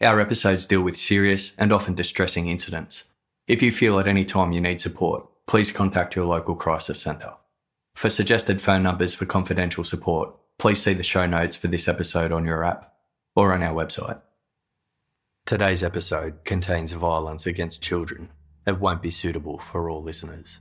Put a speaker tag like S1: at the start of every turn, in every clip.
S1: Our episodes deal with serious and often distressing incidents. If you feel at any time you need support, please contact your local crisis centre. For suggested phone numbers for confidential support, please see the show notes for this episode on your app or on our website. Today's episode contains violence against children. It won't be suitable for all listeners.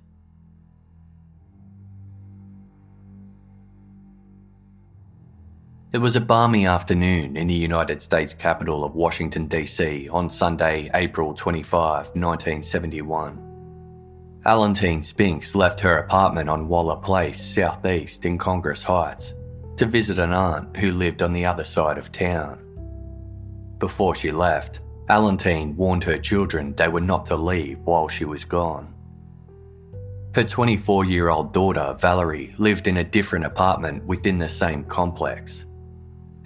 S1: It was a balmy afternoon in the United States capital of Washington, D.C. on Sunday, April 25, 1971. Allentine Spinks left her apartment on Waller Place, southeast in Congress Heights, to visit an aunt who lived on the other side of town. Before she left, Allentine warned her children they were not to leave while she was gone. Her 24 year old daughter, Valerie, lived in a different apartment within the same complex.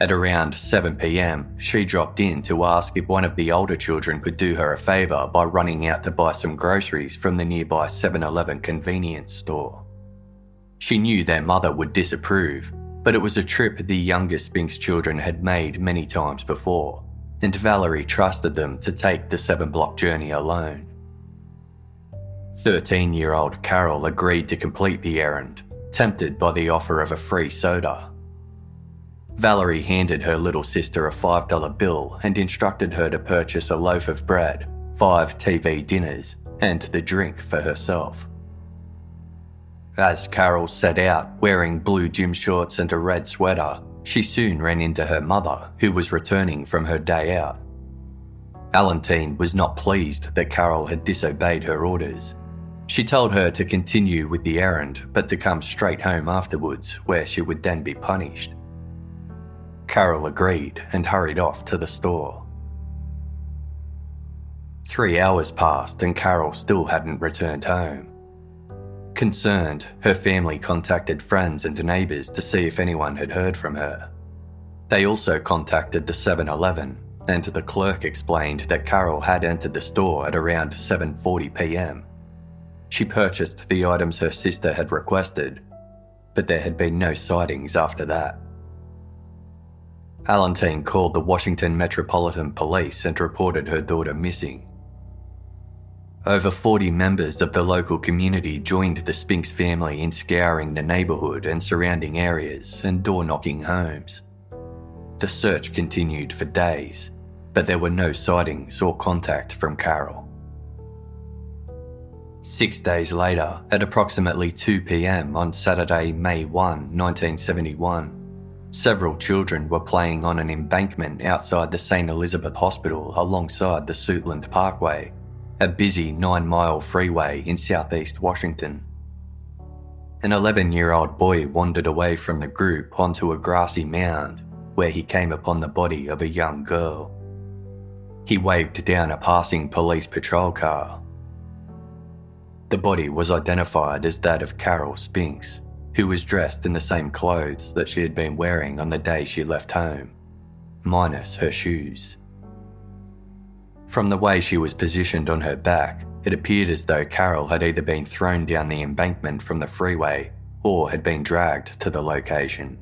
S1: At around 7pm, she dropped in to ask if one of the older children could do her a favour by running out to buy some groceries from the nearby 7 Eleven convenience store. She knew their mother would disapprove, but it was a trip the younger Spinks children had made many times before, and Valerie trusted them to take the seven block journey alone. 13 year old Carol agreed to complete the errand, tempted by the offer of a free soda. Valerie handed her little sister a $5 bill and instructed her to purchase a loaf of bread, five TV dinners, and the drink for herself. As Carol set out, wearing blue gym shorts and a red sweater, she soon ran into her mother, who was returning from her day out. Allentine was not pleased that Carol had disobeyed her orders. She told her to continue with the errand, but to come straight home afterwards, where she would then be punished. Carol agreed and hurried off to the store. Three hours passed and Carol still hadn't returned home. Concerned, her family contacted friends and neighbours to see if anyone had heard from her. They also contacted the 7 Eleven, and the clerk explained that Carol had entered the store at around 7:40 p.m. She purchased the items her sister had requested, but there had been no sightings after that. Allentine called the Washington Metropolitan Police and reported her daughter missing. Over 40 members of the local community joined the Spinks family in scouring the neighbourhood and surrounding areas and door knocking homes. The search continued for days, but there were no sightings or contact from Carol. Six days later, at approximately 2 pm on Saturday, May 1, 1971, Several children were playing on an embankment outside the St. Elizabeth Hospital alongside the Suitland Parkway, a busy nine mile freeway in southeast Washington. An 11 year old boy wandered away from the group onto a grassy mound where he came upon the body of a young girl. He waved down a passing police patrol car. The body was identified as that of Carol Spinks who was dressed in the same clothes that she had been wearing on the day she left home, minus her shoes. From the way she was positioned on her back, it appeared as though Carol had either been thrown down the embankment from the freeway or had been dragged to the location.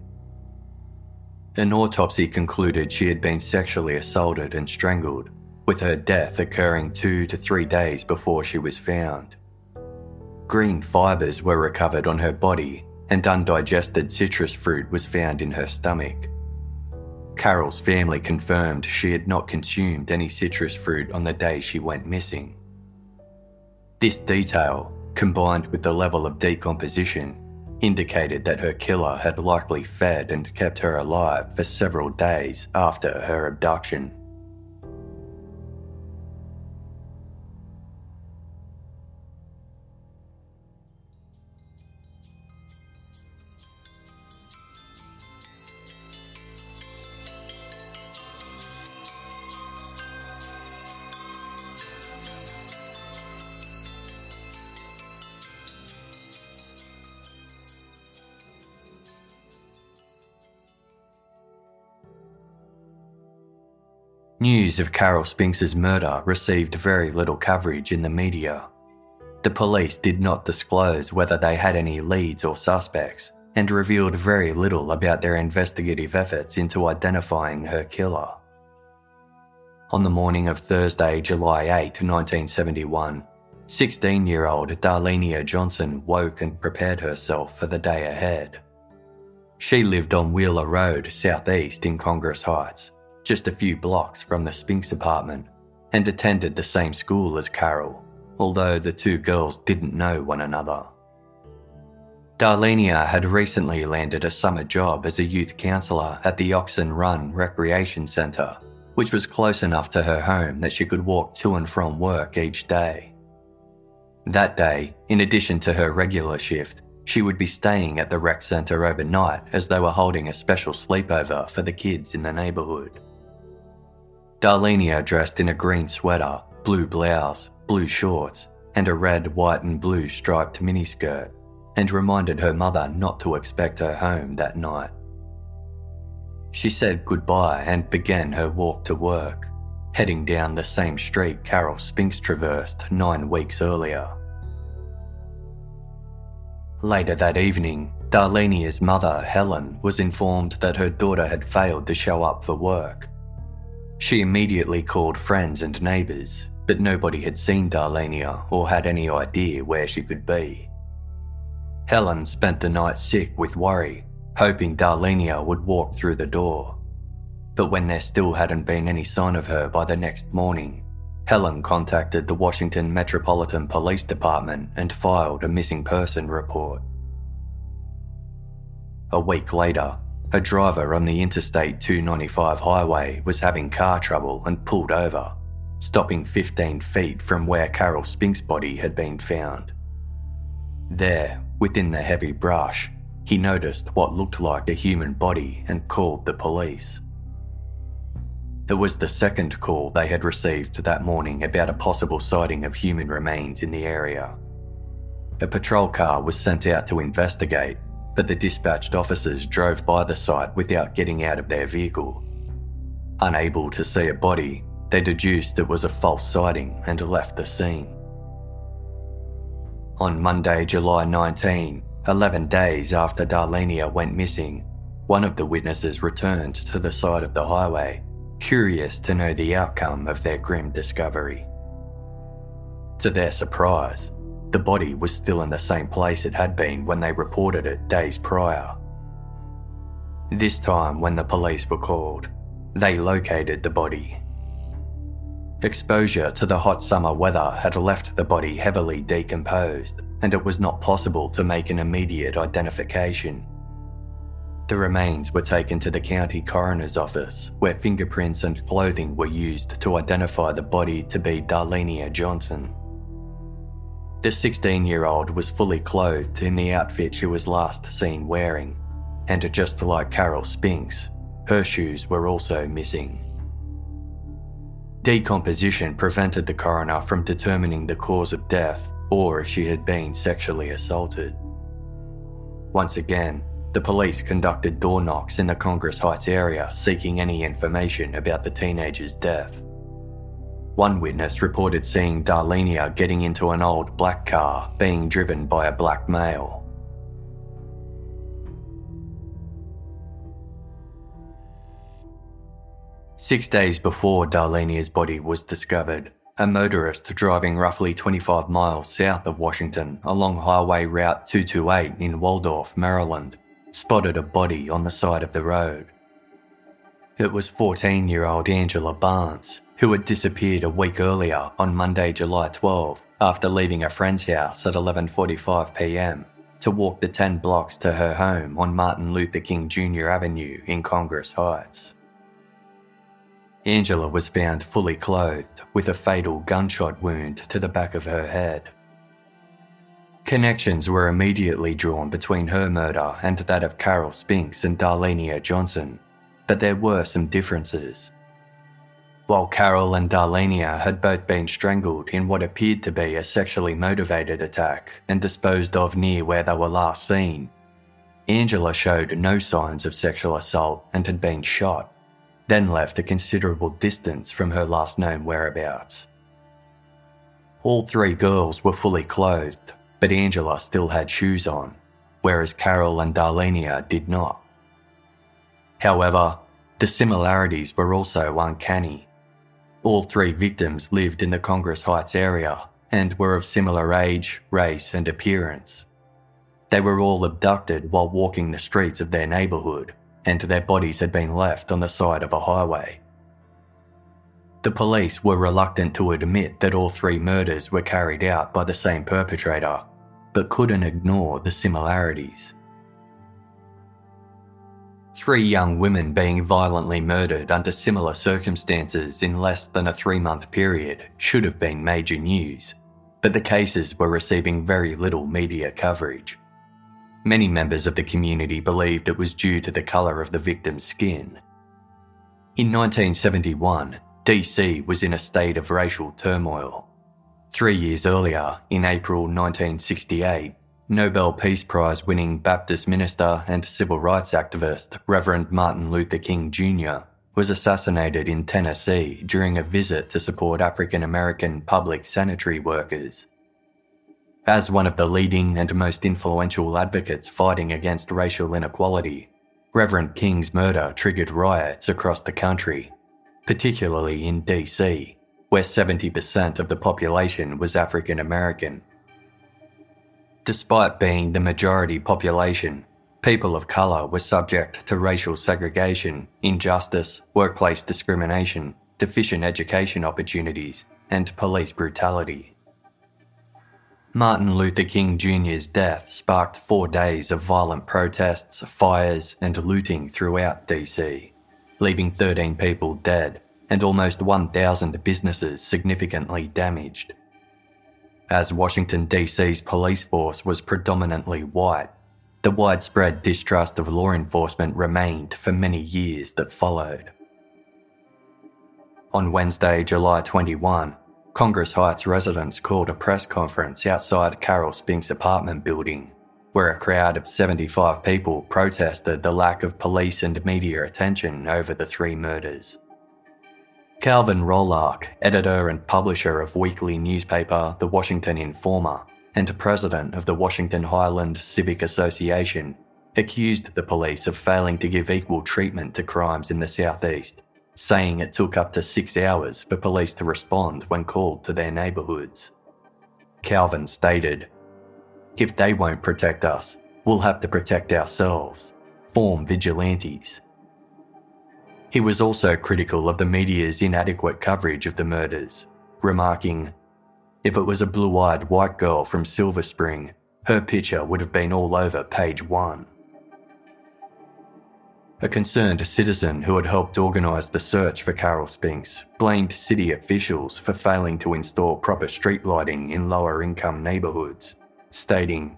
S1: An autopsy concluded she had been sexually assaulted and strangled, with her death occurring two to three days before she was found. Green fibres were recovered on her body, and undigested citrus fruit was found in her stomach. Carol's family confirmed she had not consumed any citrus fruit on the day she went missing. This detail, combined with the level of decomposition, indicated that her killer had likely fed and kept her alive for several days after her abduction. News of Carol Spinks's murder received very little coverage in the media. The police did not disclose whether they had any leads or suspects and revealed very little about their investigative efforts into identifying her killer. On the morning of Thursday, July 8, 1971, 16 year old Darlenia Johnson woke and prepared herself for the day ahead. She lived on Wheeler Road, southeast in Congress Heights, just a few blocks from the Spinks apartment, and attended the same school as Carol, although the two girls didn't know one another. Darlenia had recently landed a summer job as a youth counsellor at the Oxon Run Recreation Centre, which was close enough to her home that she could walk to and from work each day. That day, in addition to her regular shift, she would be staying at the rec centre overnight as they were holding a special sleepover for the kids in the neighbourhood. Darlenia dressed in a green sweater, blue blouse, blue shorts, and a red, white, and blue striped miniskirt, and reminded her mother not to expect her home that night. She said goodbye and began her walk to work, heading down the same street Carol Spinks traversed nine weeks earlier. Later that evening, Darlenia's mother, Helen, was informed that her daughter had failed to show up for work she immediately called friends and neighbours, but nobody had seen Darlenia or had any idea where she could be. Helen spent the night sick with worry, hoping Darlenia would walk through the door. But when there still hadn't been any sign of her by the next morning, Helen contacted the Washington Metropolitan Police Department and filed a missing person report. A week later, a driver on the Interstate 295 highway was having car trouble and pulled over, stopping 15 feet from where Carol Spink's body had been found. There, within the heavy brush, he noticed what looked like a human body and called the police. It was the second call they had received that morning about a possible sighting of human remains in the area. A patrol car was sent out to investigate but the dispatched officers drove by the site without getting out of their vehicle. Unable to see a body, they deduced it was a false sighting and left the scene. On Monday, July 19, 11 days after Darlenia went missing, one of the witnesses returned to the side of the highway, curious to know the outcome of their grim discovery. To their surprise, the body was still in the same place it had been when they reported it days prior. This time, when the police were called, they located the body. Exposure to the hot summer weather had left the body heavily decomposed, and it was not possible to make an immediate identification. The remains were taken to the county coroner's office, where fingerprints and clothing were used to identify the body to be Darlenia Johnson. The 16 year old was fully clothed in the outfit she was last seen wearing, and just like Carol Spinks, her shoes were also missing. Decomposition prevented the coroner from determining the cause of death or if she had been sexually assaulted. Once again, the police conducted door knocks in the Congress Heights area seeking any information about the teenager's death. One witness reported seeing Darlenia getting into an old black car being driven by a black male. Six days before Darlenia's body was discovered, a motorist driving roughly 25 miles south of Washington along Highway Route 228 in Waldorf, Maryland, spotted a body on the side of the road. It was 14 year old Angela Barnes, who had disappeared a week earlier on Monday, July 12, after leaving a friend's house at 11:45 p.m. to walk the 10 blocks to her home on Martin Luther King Jr. Avenue in Congress Heights. Angela was found fully clothed with a fatal gunshot wound to the back of her head. Connections were immediately drawn between her murder and that of Carol Spinks and Darlenia Johnson, but there were some differences. While Carol and Darlenia had both been strangled in what appeared to be a sexually motivated attack and disposed of near where they were last seen, Angela showed no signs of sexual assault and had been shot then left a considerable distance from her last known whereabouts. All three girls were fully clothed, but Angela still had shoes on, whereas Carol and Darlenia did not. However, the similarities were also uncanny. All three victims lived in the Congress Heights area and were of similar age, race, and appearance. They were all abducted while walking the streets of their neighbourhood and their bodies had been left on the side of a highway. The police were reluctant to admit that all three murders were carried out by the same perpetrator, but couldn't ignore the similarities. Three young women being violently murdered under similar circumstances in less than a three month period should have been major news, but the cases were receiving very little media coverage. Many members of the community believed it was due to the colour of the victim's skin. In 1971, DC was in a state of racial turmoil. Three years earlier, in April 1968, Nobel Peace Prize winning Baptist minister and civil rights activist Reverend Martin Luther King Jr. was assassinated in Tennessee during a visit to support African American public sanitary workers. As one of the leading and most influential advocates fighting against racial inequality, Reverend King's murder triggered riots across the country, particularly in DC, where 70% of the population was African American. Despite being the majority population, people of colour were subject to racial segregation, injustice, workplace discrimination, deficient education opportunities, and police brutality. Martin Luther King Jr.'s death sparked four days of violent protests, fires, and looting throughout DC, leaving 13 people dead and almost 1,000 businesses significantly damaged. As Washington DC's police force was predominantly white, the widespread distrust of law enforcement remained for many years that followed. On Wednesday, July 21, Congress Heights residents called a press conference outside Carol Spink's apartment building, where a crowd of 75 people protested the lack of police and media attention over the three murders. Calvin Rolark, editor and publisher of weekly newspaper The Washington Informer and president of the Washington Highland Civic Association, accused the police of failing to give equal treatment to crimes in the southeast saying it took up to six hours for police to respond when called to their neighbourhoods. Calvin stated, If they won't protect us, we'll have to protect ourselves, form vigilantes. He was also critical of the media's inadequate coverage of the murders, remarking, If it was a blue eyed white girl from Silver Spring, her picture would have been all over page one. A concerned citizen who had helped organise the search for Carol Spinks blamed city officials for failing to install proper street lighting in lower income neighbourhoods, stating,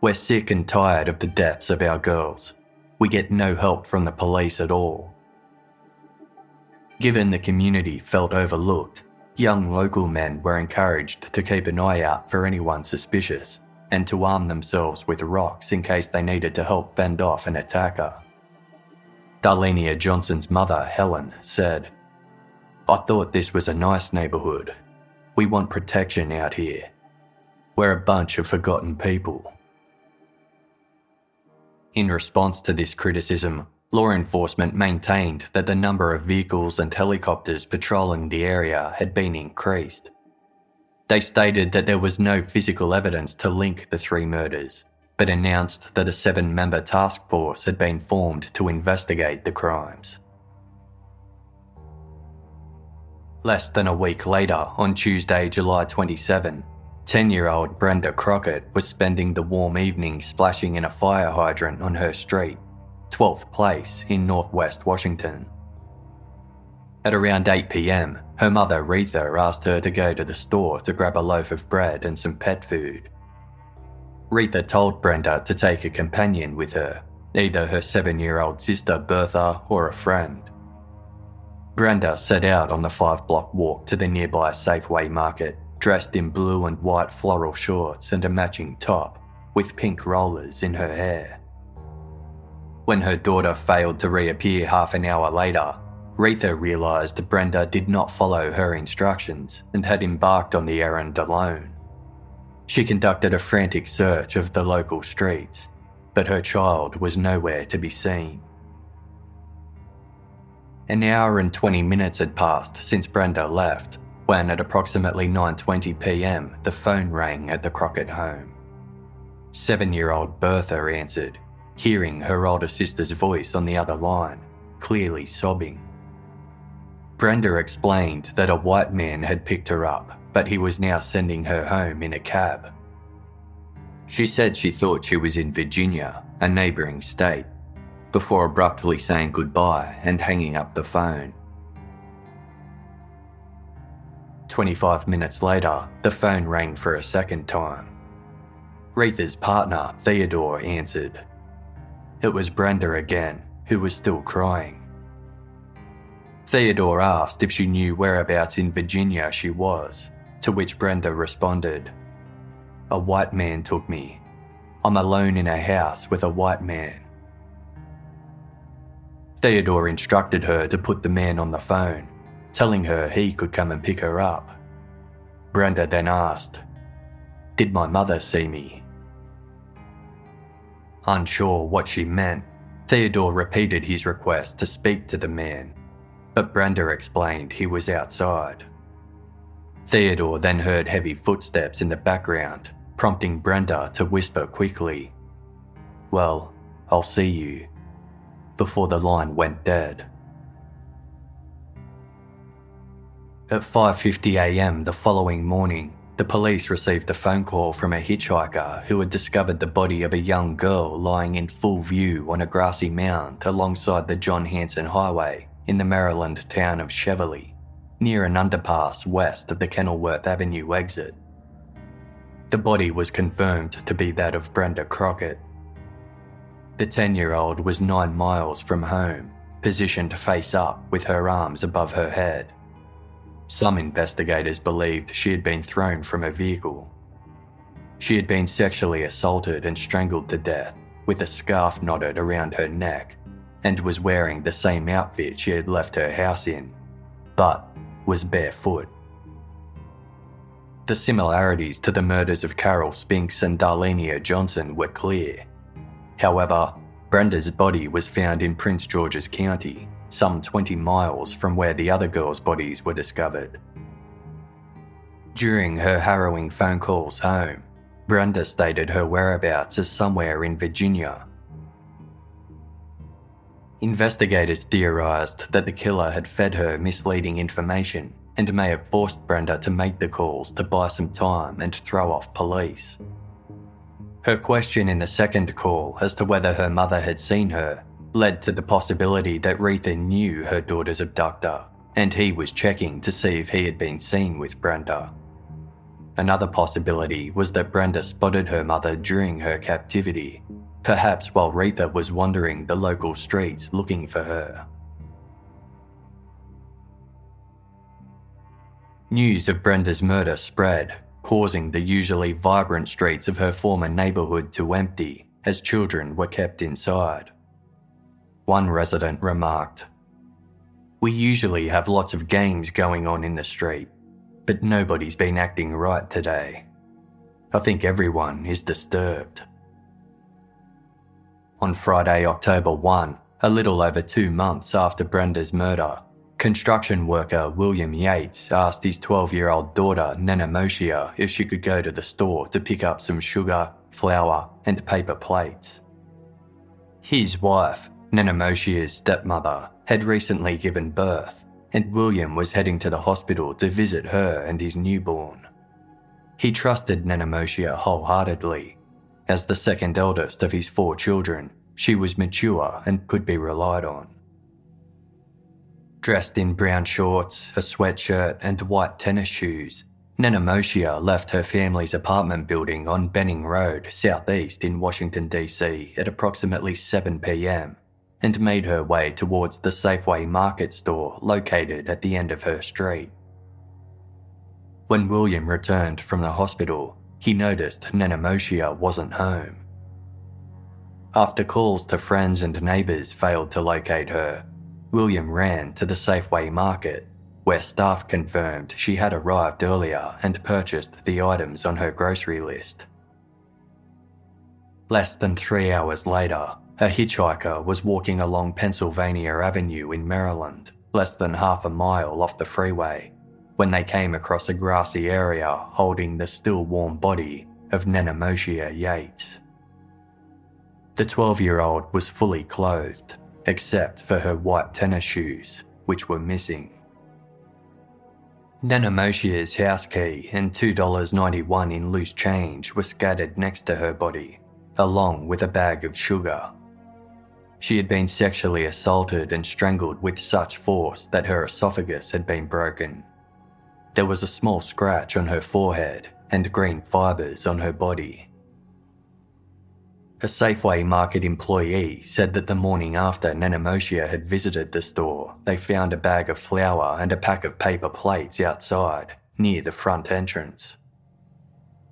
S1: We're sick and tired of the deaths of our girls. We get no help from the police at all. Given the community felt overlooked, young local men were encouraged to keep an eye out for anyone suspicious and to arm themselves with rocks in case they needed to help fend off an attacker. Darlenia Johnson's mother, Helen, said, I thought this was a nice neighbourhood. We want protection out here. We're a bunch of forgotten people. In response to this criticism, law enforcement maintained that the number of vehicles and helicopters patrolling the area had been increased. They stated that there was no physical evidence to link the three murders, but announced that a seven member task force had been formed to investigate the crimes. Less than a week later, on Tuesday, July 27, 10 year old Brenda Crockett was spending the warm evening splashing in a fire hydrant on her street, 12th place in northwest Washington. At around 8 pm, her mother Retha asked her to go to the store to grab a loaf of bread and some pet food. Retha told Brenda to take a companion with her, either her seven year old sister Bertha or a friend. Brenda set out on the five block walk to the nearby Safeway market, dressed in blue and white floral shorts and a matching top, with pink rollers in her hair. When her daughter failed to reappear half an hour later, Retha realised Brenda did not follow her instructions and had embarked on the errand alone. She conducted a frantic search of the local streets, but her child was nowhere to be seen. An hour and 20 minutes had passed since Brenda left, when at approximately 9:20 p.m. the phone rang at the Crockett home. 7-year-old Bertha answered, hearing her older sister's voice on the other line, clearly sobbing. Brenda explained that a white man had picked her up, but he was now sending her home in a cab. She said she thought she was in Virginia, a neighbouring state, before abruptly saying goodbye and hanging up the phone. 25 minutes later, the phone rang for a second time. Retha's partner, Theodore, answered. It was Brenda again, who was still crying. Theodore asked if she knew whereabouts in Virginia she was, to which Brenda responded, A white man took me. I'm alone in a house with a white man. Theodore instructed her to put the man on the phone, telling her he could come and pick her up. Brenda then asked, Did my mother see me? Unsure what she meant, Theodore repeated his request to speak to the man, but Brenda explained he was outside. Theodore then heard heavy footsteps in the background, prompting Brenda to whisper quickly, Well, I'll see you before the line went dead. At 5:50 a.m. the following morning, the police received a phone call from a hitchhiker who had discovered the body of a young girl lying in full view on a grassy mound alongside the John Hanson Highway in the Maryland town of Cheverly, near an underpass west of the Kenilworth Avenue exit. The body was confirmed to be that of Brenda Crockett, the 10 year old was nine miles from home, positioned face up with her arms above her head. Some investigators believed she had been thrown from a vehicle. She had been sexually assaulted and strangled to death with a scarf knotted around her neck and was wearing the same outfit she had left her house in, but was barefoot. The similarities to the murders of Carol Spinks and Darlenia Johnson were clear However, Brenda's body was found in Prince George's County, some 20 miles from where the other girls' bodies were discovered. During her harrowing phone calls home, Brenda stated her whereabouts as somewhere in Virginia. Investigators theorised that the killer had fed her misleading information and may have forced Brenda to make the calls to buy some time and throw off police. Her question in the second call as to whether her mother had seen her led to the possibility that Retha knew her daughter's abductor, and he was checking to see if he had been seen with Brenda. Another possibility was that Brenda spotted her mother during her captivity, perhaps while Retha was wandering the local streets looking for her. News of Brenda's murder spread, causing the usually vibrant streets of her former neighbourhood to empty as children were kept inside. One resident remarked, We usually have lots of games going on in the street, but nobody's been acting right today. I think everyone is disturbed. On Friday, October 1, A little over two months after Brenda's murder, construction worker William Yates asked his 12 year old daughter Nenomoshia if she could go to the store to pick up some sugar, flour, and paper plates. His wife, Nenomoshia's stepmother, had recently given birth, and William was heading to the hospital to visit her and his newborn. He trusted Nenomoshia wholeheartedly. As the second eldest of his four children, she was mature and could be relied on. Dressed in brown shorts, a sweatshirt, and white tennis shoes, Nenomoshia left her family's apartment building on Benning Road, southeast in Washington, D.C., at approximately 7 pm and made her way towards the Safeway market store located at the end of her street. When William returned from the hospital, he noticed Nenomoshia wasn't home. After calls to friends and neighbours failed to locate her, William ran to the Safeway market, where staff confirmed she had arrived earlier and purchased the items on her grocery list. Less than three hours later, a hitchhiker was walking along Pennsylvania Avenue in Maryland, less than half a mile off the freeway, when they came across a grassy area holding the still warm body of Nenomoshia Yates. The 12 year old was fully clothed, except for her white tennis shoes, which were missing. Nenomoshia's house key and $2.91 in loose change were scattered next to her body, along with a bag of sugar. She had been sexually assaulted and strangled with such force that her esophagus had been broken. There was a small scratch on her forehead and green fibres on her body. A Safeway Market employee said that the morning after Nenomoshia had visited the store, they found a bag of flour and a pack of paper plates outside, near the front entrance.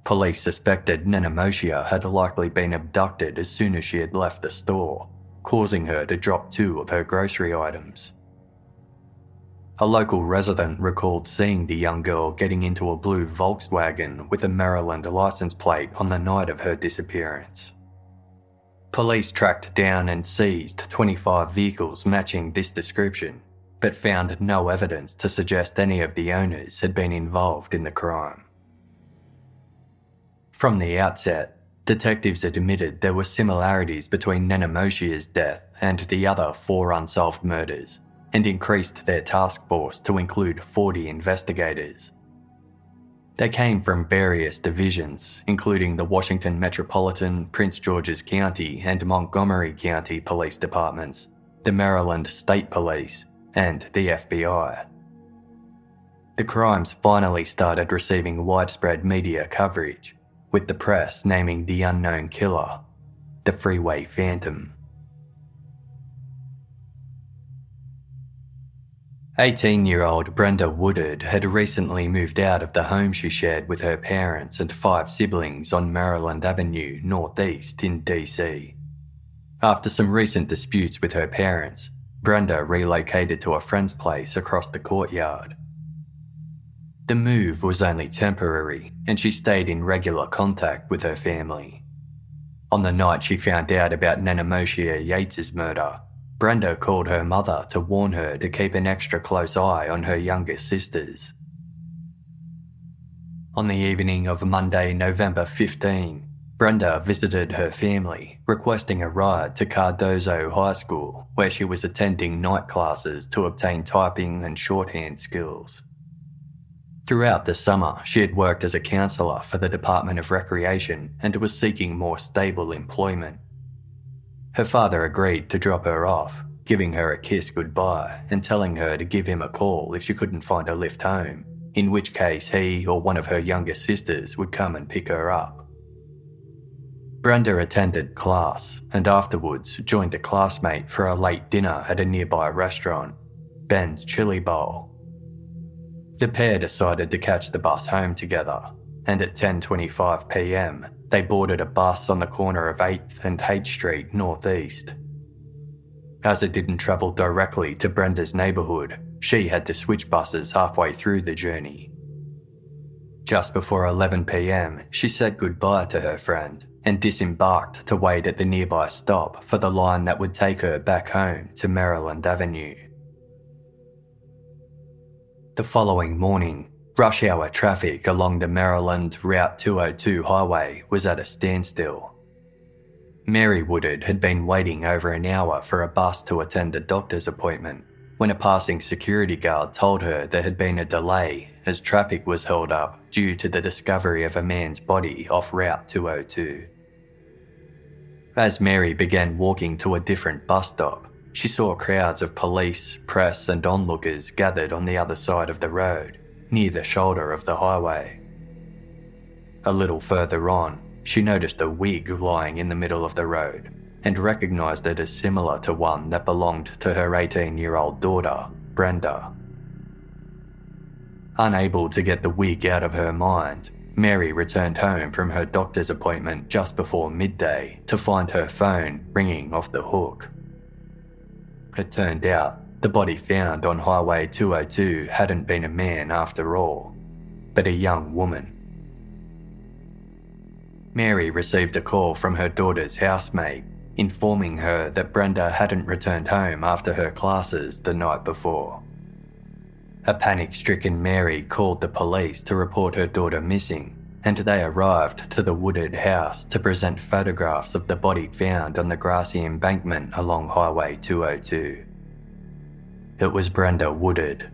S1: Police suspected Nenomoshia had likely been abducted as soon as she had left the store, causing her to drop two of her grocery items. A local resident recalled seeing the young girl getting into a blue Volkswagen with a Maryland license plate on the night of her disappearance. Police tracked down and seized 25 vehicles matching this description, but found no evidence to suggest any of the owners had been involved in the crime. From the outset, detectives admitted there were similarities between Nenomoshia's death and the other four unsolved murders, and increased their task force to include 40 investigators. They came from various divisions, including the Washington Metropolitan, Prince George's County, and Montgomery County Police Departments, the Maryland State Police, and the FBI. The crimes finally started receiving widespread media coverage, with the press naming the unknown killer the Freeway Phantom. 18 year old Brenda Woodard had recently moved out of the home she shared with her parents and five siblings on Maryland Avenue, Northeast in DC. After some recent disputes with her parents, Brenda relocated to a friend's place across the courtyard. The move was only temporary, and she stayed in regular contact with her family. On the night she found out about Nenomoshia Yates's murder, Brenda called her mother to warn her to keep an extra close eye on her younger sisters. On the evening of Monday, November 15, Brenda visited her family, requesting a ride to Cardozo High School, where she was attending night classes to obtain typing and shorthand skills. Throughout the summer, she had worked as a counsellor for the Department of Recreation and was seeking more stable employment. Her father agreed to drop her off, giving her a kiss goodbye and telling her to give him a call if she couldn't find a lift home, in which case he or one of her younger sisters would come and pick her up. Brenda attended class and afterwards joined a classmate for a late dinner at a nearby restaurant, Ben's Chili Bowl. The pair decided to catch the bus home together, and at 10:25 p.m., they boarded a bus on the corner of 8th and H Street Northeast. As it didn't travel directly to Brenda's neighbourhood, she had to switch buses halfway through the journey. Just before 11 pm, she said goodbye to her friend and disembarked to wait at the nearby stop for the line that would take her back home to Maryland Avenue. The following morning, rush hour traffic along the Maryland Route 202 highway was at a standstill. Mary Woodard had been waiting over an hour for a bus to attend a doctor's appointment when a passing security guard told her there had been a delay as traffic was held up due to the discovery of a man's body off Route 202. As Mary began walking to a different bus stop, she saw crowds of police, press, and onlookers gathered on the other side of the road, near the shoulder of the highway. A little further on, she noticed a wig lying in the middle of the road and recognised it as similar to one that belonged to her 18 year old daughter, Brenda. Unable to get the wig out of her mind, Mary returned home from her doctor's appointment just before midday to find her phone ringing off the hook. It turned out the body found on Highway 202 hadn't been a man after all, but a young woman. Mary received a call from her daughter's housemate informing her that Brenda hadn't returned home after her classes the night before. A panic stricken Mary called the police to report her daughter missing, and they arrived to the Woodard house to present photographs of the body found on the grassy embankment along Highway 202. It was Brenda Woodard.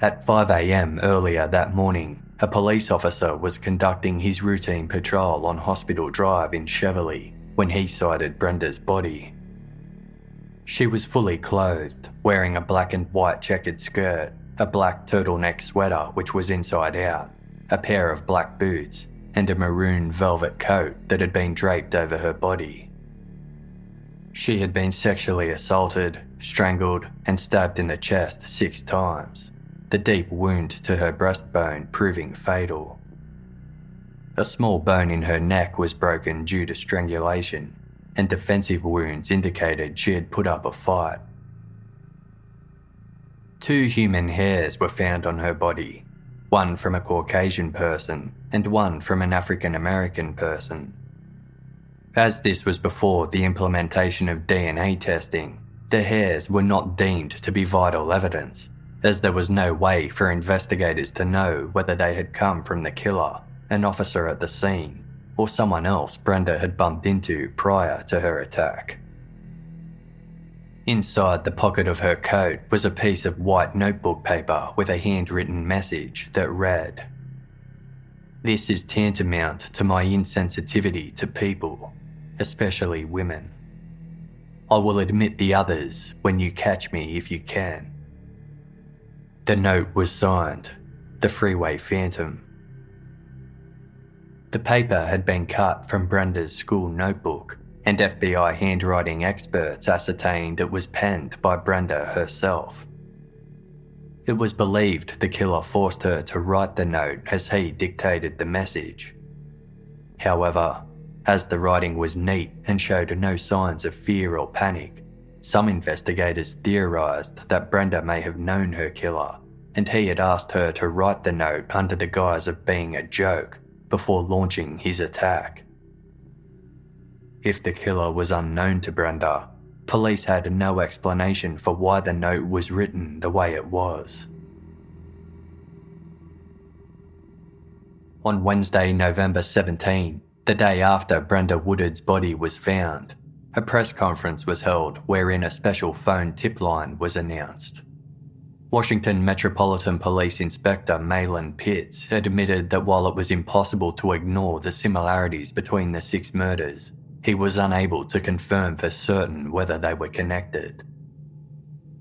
S1: At 5am earlier that morning, a police officer was conducting his routine patrol on Hospital Drive in Cheverly when he sighted Brenda's body. She was fully clothed, wearing a black and white checkered skirt, a black turtleneck sweater which was inside out, a pair of black boots, and a maroon velvet coat that had been draped over her body. She had been sexually assaulted, strangled, and stabbed in the chest six times the deep wound to her breastbone proving fatal. A small bone in her neck was broken due to strangulation, and defensive wounds indicated she had put up a fight. Two human hairs were found on her body, one from a Caucasian person and one from an African American person. As this was before the implementation of DNA testing, the hairs were not deemed to be vital evidence as there was no way for investigators to know whether they had come from the killer, an officer at the scene, or someone else Brenda had bumped into prior to her attack. Inside the pocket of her coat was a piece of white notebook paper with a handwritten message that read This is tantamount to my insensitivity to people, especially women. I will admit the others when you catch me if you can. The note was signed The Freeway Phantom. The paper had been cut from Brenda's school notebook, and FBI handwriting experts ascertained it was penned by Brenda herself. It was believed the killer forced her to write the note as he dictated the message. However, as the writing was neat and showed no signs of fear or panic, some investigators theorised that Brenda may have known her killer, and he had asked her to write the note under the guise of being a joke before launching his attack. If the killer was unknown to Brenda, police had no explanation for why the note was written the way it was. On Wednesday, November 17, the day after Brenda Woodard's body was found, a press conference was held wherein a special phone tip line was announced. Washington Metropolitan Police Inspector Malin Pitts admitted that while it was impossible to ignore the similarities between the six murders, he was unable to confirm for certain whether they were connected.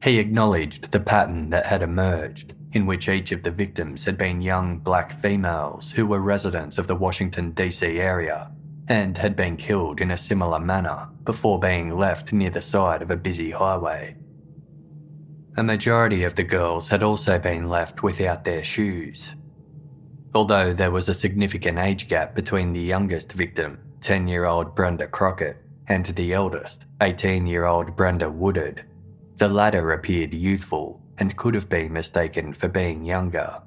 S1: He acknowledged the pattern that had emerged, in which each of the victims had been young black females who were residents of the Washington, D.C. area and had been killed in a similar manner before being left near the side of a busy highway. A majority of the girls had also been left without their shoes. Although there was a significant age gap between the youngest victim, 10 year old Brenda Crockett, and the eldest, 18 year old Brenda Woodard, the latter appeared youthful and could have been mistaken for being younger.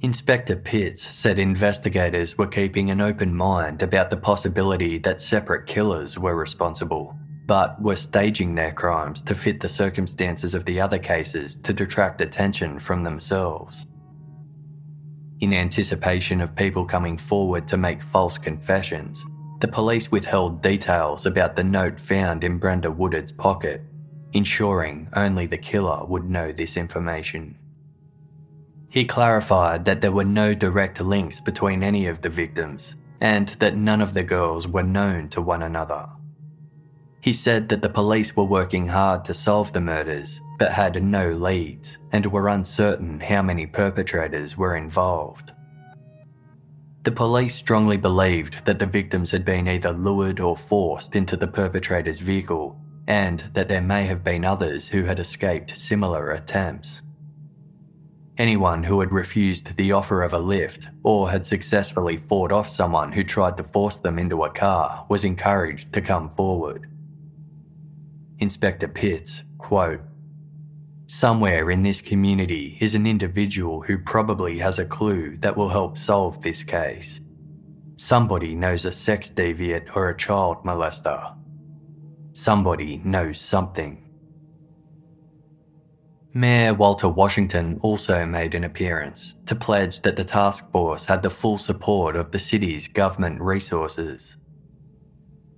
S1: Inspector Pitts said investigators were keeping an open mind about the possibility that separate killers were responsible, but were staging their crimes to fit the circumstances of the other cases to detract attention from themselves. In anticipation of people coming forward to make false confessions, the police withheld details about the note found in Brenda Woodard's pocket, ensuring only the killer would know this information. He clarified that there were no direct links between any of the victims and that none of the girls were known to one another. He said that the police were working hard to solve the murders but had no leads and were uncertain how many perpetrators were involved. The police strongly believed that the victims had been either lured or forced into the perpetrator's vehicle and that there may have been others who had escaped similar attempts. Anyone who had refused the offer of a lift or had successfully fought off someone who tried to force them into a car was encouraged to come forward. Inspector Pitts, quote, Somewhere in this community is an individual who probably has a clue that will help solve this case. Somebody knows a sex deviant or a child molester. Somebody knows something. Mayor Walter Washington also made an appearance to pledge that the task force had the full support of the city's government resources.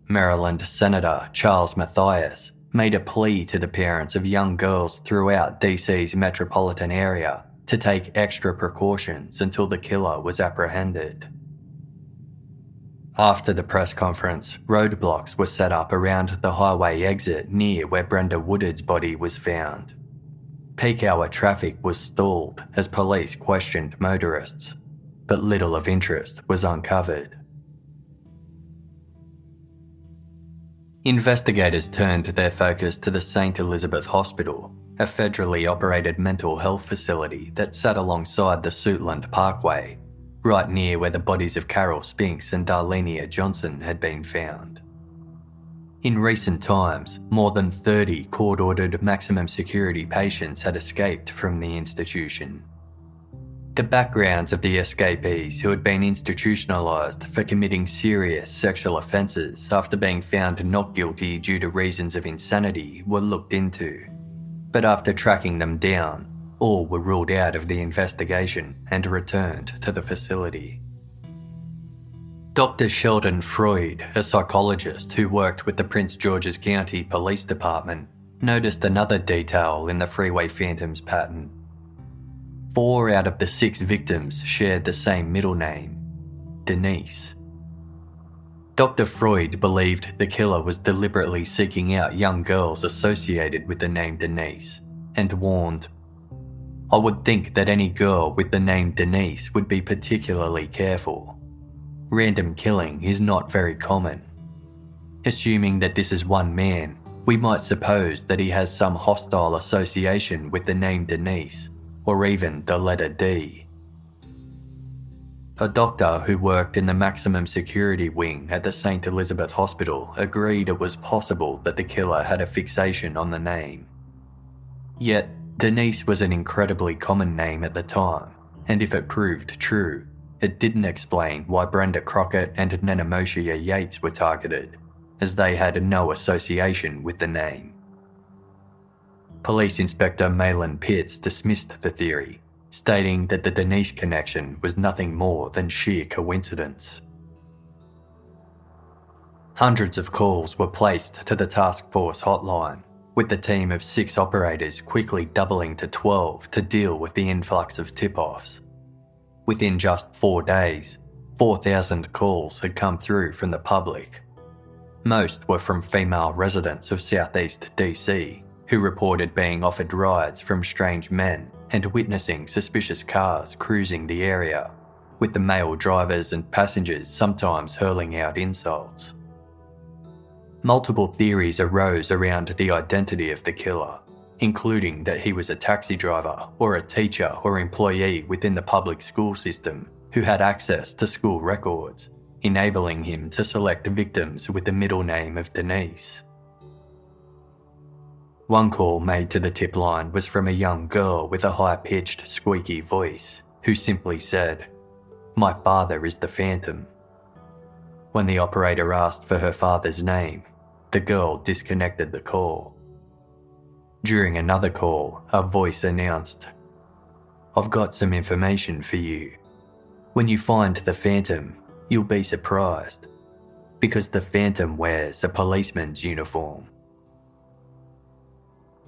S1: Maryland Senator Charles Mathias made a plea to the parents of young girls throughout DC's metropolitan area to take extra precautions until the killer was apprehended. After the press conference, roadblocks were set up around the highway exit near where Brenda Woodard's body was found. Peak hour traffic was stalled as police questioned motorists, but little of interest was uncovered. Investigators turned their focus to the St. Elizabeth Hospital, a federally operated mental health facility that sat alongside the Suitland Parkway, right near where the bodies of Carol Spinks and Darlenia Johnson had been found. In recent times, more than 30 court ordered maximum security patients had escaped from the institution. The backgrounds of the escapees who had been institutionalised for committing serious sexual offences after being found not guilty due to reasons of insanity were looked into. But after tracking them down, all were ruled out of the investigation and returned to the facility. Dr. Sheldon Freud, a psychologist who worked with the Prince George's County Police Department, noticed another detail in the Freeway Phantoms pattern. Four out of the six victims shared the same middle name Denise. Dr. Freud believed the killer was deliberately seeking out young girls associated with the name Denise and warned, I would think that any girl with the name Denise would be particularly careful random killing is not very common. Assuming that this is one man, we might suppose that he has some hostile association with the name Denise, or even the letter D. A doctor who worked in the maximum security wing at the St. Elizabeth Hospital agreed it was possible that the killer had a fixation on the name. Yet, Denise was an incredibly common name at the time, and if it proved true, it didn't explain why Brenda Crockett and Nenomoshia Yates were targeted, as they had no association with the name. Police Inspector Mahlon Pitts dismissed the theory, stating that the Denise connection was nothing more than sheer coincidence. Hundreds of calls were placed to the task force hotline, with the team of six operators quickly doubling to 12 to deal with the influx of tip offs. Within just four days, 4,000 calls had come through from the public. Most were from female residents of southeast DC who reported being offered rides from strange men and witnessing suspicious cars cruising the area, with the male drivers and passengers sometimes hurling out insults. Multiple theories arose around the identity of the killer, including that he was a taxi driver or a teacher or employee within the public school system who had access to school records, enabling him to select victims with the middle name of Denise. One call made to the tip line was from a young girl with a high pitched, squeaky voice who simply said, My father is the Phantom. When the operator asked for her father's name, the girl disconnected the call. During another call, a voice announced, I've got some information for you. When you find the Phantom, you'll be surprised, because the Phantom wears a policeman's uniform.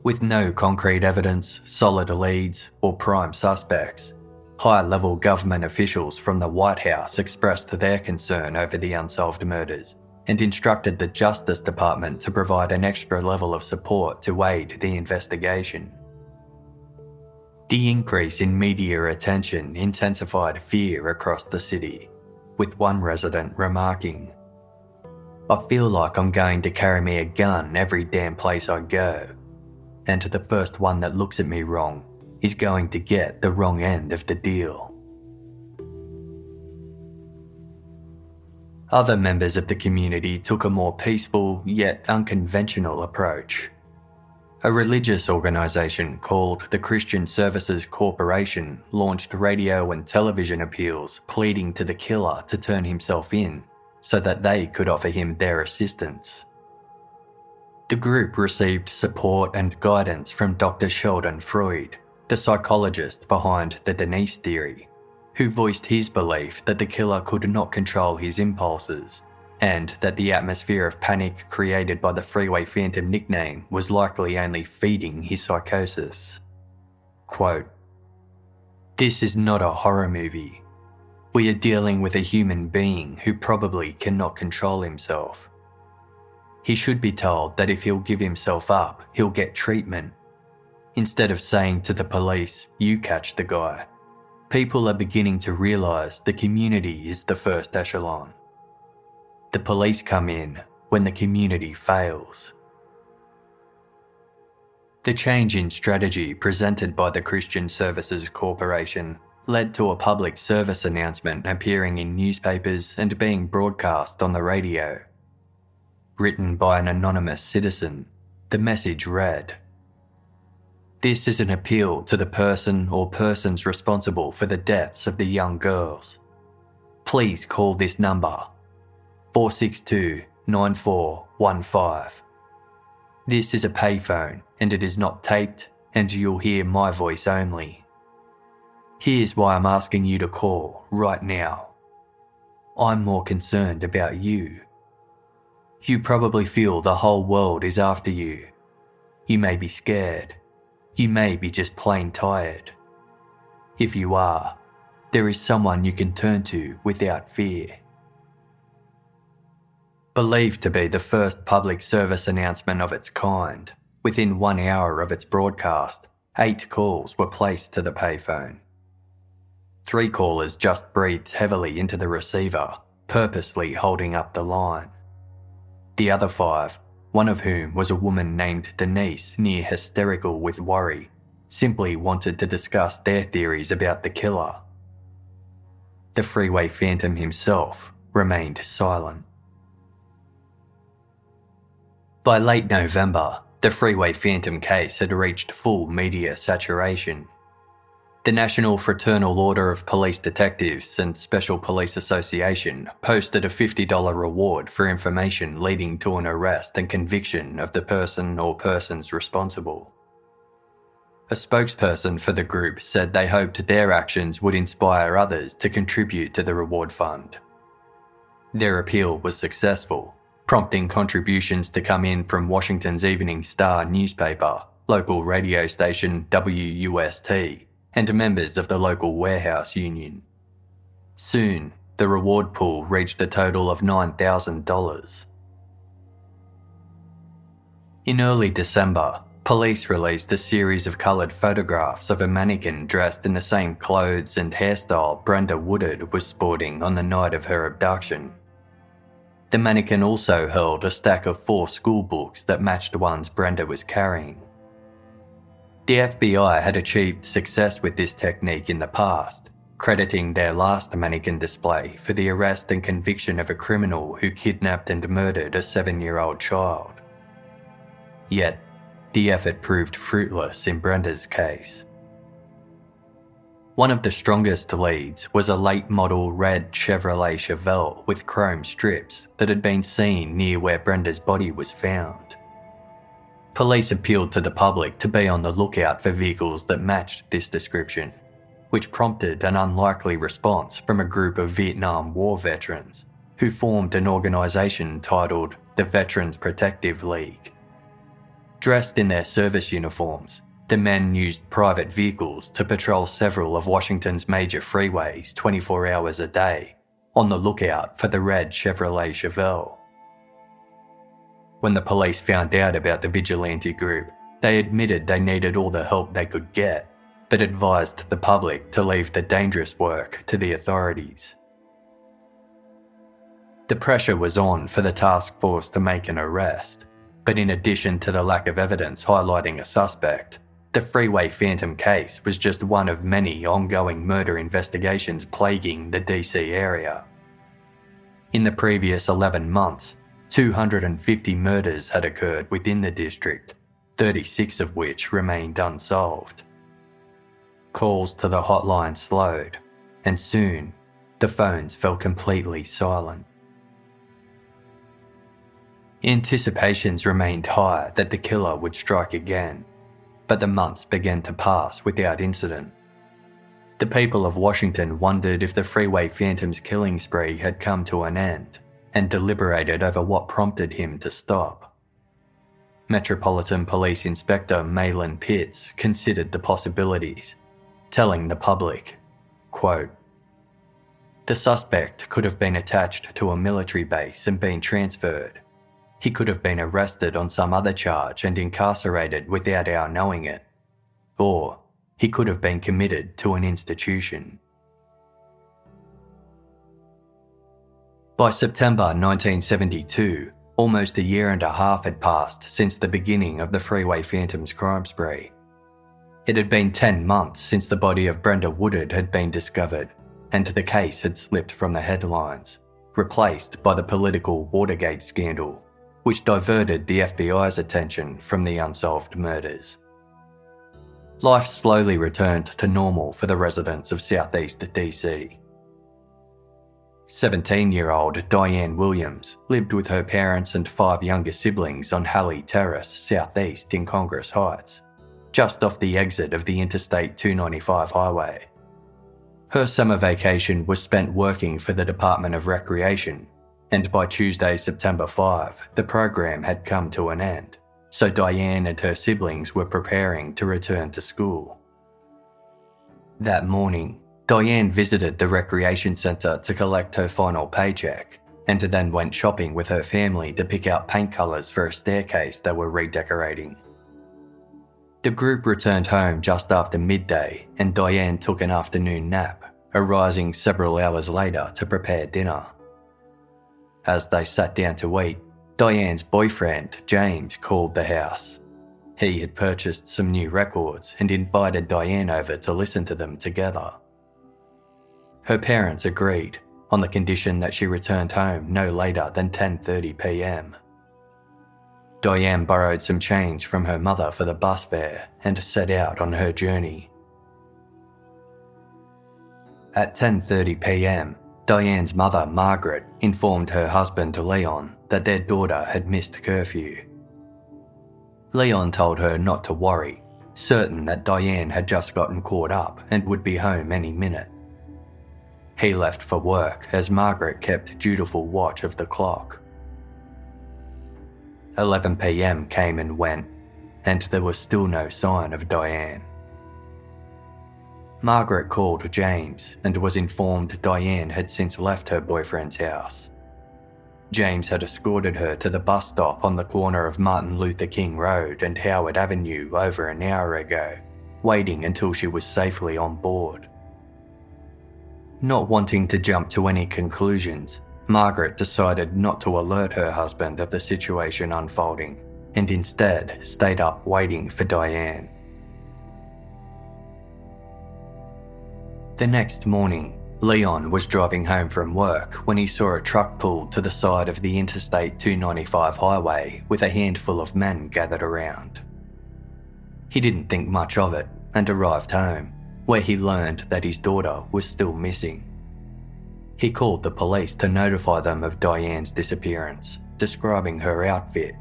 S1: With no concrete evidence, solid leads, or prime suspects, high level government officials from the White House expressed their concern over the unsolved murders and instructed the Justice Department to provide an extra level of support to aid the investigation. The increase in media attention intensified fear across the city, with one resident remarking, I feel like I'm going to carry me a gun every damn place I go and to the first one that looks at me wrong is going to get the wrong end of the deal. Other members of the community took a more peaceful yet unconventional approach. A religious organisation called the Christian Services Corporation launched radio and television appeals pleading to the killer to turn himself in so that they could offer him their assistance. The group received support and guidance from Dr. Sheldon Freud, the psychologist behind the Denise theory, who voiced his belief that the killer could not control his impulses and that the atmosphere of panic created by the Freeway Phantom nickname was likely only feeding his psychosis. Quote, This is not a horror movie. We are dealing with a human being who probably cannot control himself he should be told that if he'll give himself up, he'll get treatment. Instead of saying to the police, you catch the guy, people are beginning to realise the community is the first echelon. The police come in when the community fails. The change in strategy presented by the Christian Services Corporation led to a public service announcement appearing in newspapers and being broadcast on the radio. Written by an anonymous citizen, the message read This is an appeal to the person or persons responsible for the deaths of the young girls. Please call this number 462 9415. This is a payphone and it is not taped, and you'll hear my voice only. Here's why I'm asking you to call right now. I'm more concerned about you you probably feel the whole world is after you. You may be scared. You may be just plain tired. If you are, there is someone you can turn to without fear. Believed to be the first public service announcement of its kind, within one hour of its broadcast, eight calls were placed to the payphone. Three callers just breathed heavily into the receiver, purposely holding up the line. The other five, one of whom was a woman named Denise, near hysterical with worry, simply wanted to discuss their theories about the killer. The freeway phantom himself remained silent. By late November, the freeway phantom case had reached full media saturation the National Fraternal Order of Police Detectives and Special Police Association posted a $50 reward for information leading to an arrest and conviction of the person or persons responsible. A spokesperson for the group said they hoped their actions would inspire others to contribute to the reward fund. Their appeal was successful, prompting contributions to come in from Washington's Evening Star newspaper, local radio station WUST, and members of the local warehouse union. Soon, the reward pool reached a total of $9,000. In early December, police released a series of coloured photographs of a mannequin dressed in the same clothes and hairstyle Brenda Woodard was sporting on the night of her abduction. The mannequin also held a stack of four school books that matched the ones Brenda was carrying. The FBI had achieved success with this technique in the past, crediting their last mannequin display for the arrest and conviction of a criminal who kidnapped and murdered a seven year old child. Yet, the effort proved fruitless in Brenda's case. One of the strongest leads was a late model red Chevrolet Chevelle with chrome strips that had been seen near where Brenda's body was found. Police appealed to the public to be on the lookout for vehicles that matched this description, which prompted an unlikely response from a group of Vietnam War veterans who formed an organisation titled the Veterans Protective League. Dressed in their service uniforms, the men used private vehicles to patrol several of Washington's major freeways 24 hours a day, on the lookout for the red Chevrolet Chevelle. When the police found out about the vigilante group, they admitted they needed all the help they could get, but advised the public to leave the dangerous work to the authorities. The pressure was on for the task force to make an arrest, but in addition to the lack of evidence highlighting a suspect, the Freeway Phantom case was just one of many ongoing murder investigations plaguing the DC area. In the previous 11 months, 250 murders had occurred within the district, 36 of which remained unsolved. Calls to the hotline slowed, and soon the phones fell completely silent. Anticipations remained high that the killer would strike again but the months began to pass without incident. The people of Washington wondered if the Freeway Phantom's killing spree had come to an end and deliberated over what prompted him to stop. Metropolitan Police Inspector Mahlon Pitts considered the possibilities, telling the public, quote, The suspect could have been attached to a military base and been transferred he could have been arrested on some other charge and incarcerated without our knowing it. Or he could have been committed to an institution. By September 1972, almost a year and a half had passed since the beginning of the Freeway Phantoms crime spree. It had been 10 months since the body of Brenda Woodard had been discovered, and the case had slipped from the headlines, replaced by the political Watergate scandal which diverted the FBI's attention from the unsolved murders. Life slowly returned to normal for the residents of southeast DC. 17 year old Diane Williams lived with her parents and five younger siblings on Halley Terrace, southeast in Congress Heights, just off the exit of the Interstate 295 highway. Her summer vacation was spent working for the Department of Recreation and by Tuesday, September 5, the program had come to an end, so Diane and her siblings were preparing to return to school. That morning, Diane visited the recreation centre to collect her final paycheck and then went shopping with her family to pick out paint colours for a staircase they were redecorating. The group returned home just after midday and Diane took an afternoon nap, arising several hours later to prepare dinner. As they sat down to eat, Diane's boyfriend, James, called the house. He had purchased some new records and invited Diane over to listen to them together. Her parents agreed on the condition that she returned home no later than 10:30 p.m. Diane borrowed some change from her mother for the bus fare and set out on her journey. At 10:30 p.m., Diane's mother, Margaret, informed her husband, Leon, that their daughter had missed curfew. Leon told her not to worry, certain that Diane had just gotten caught up and would be home any minute. He left for work as Margaret kept dutiful watch of the clock. 11 pm came and went, and there was still no sign of Diane. Margaret called James and was informed Diane had since left her boyfriend's house. James had escorted her to the bus stop on the corner of Martin Luther King Road and Howard Avenue over an hour ago, waiting until she was safely on board. Not wanting to jump to any conclusions, Margaret decided not to alert her husband of the situation unfolding and instead stayed up waiting for Diane. The next morning, Leon was driving home from work when he saw a truck pulled to the side of the Interstate 295 highway with a handful of men gathered around. He didn't think much of it and arrived home, where he learned that his daughter was still missing. He called the police to notify them of Diane's disappearance, describing her outfit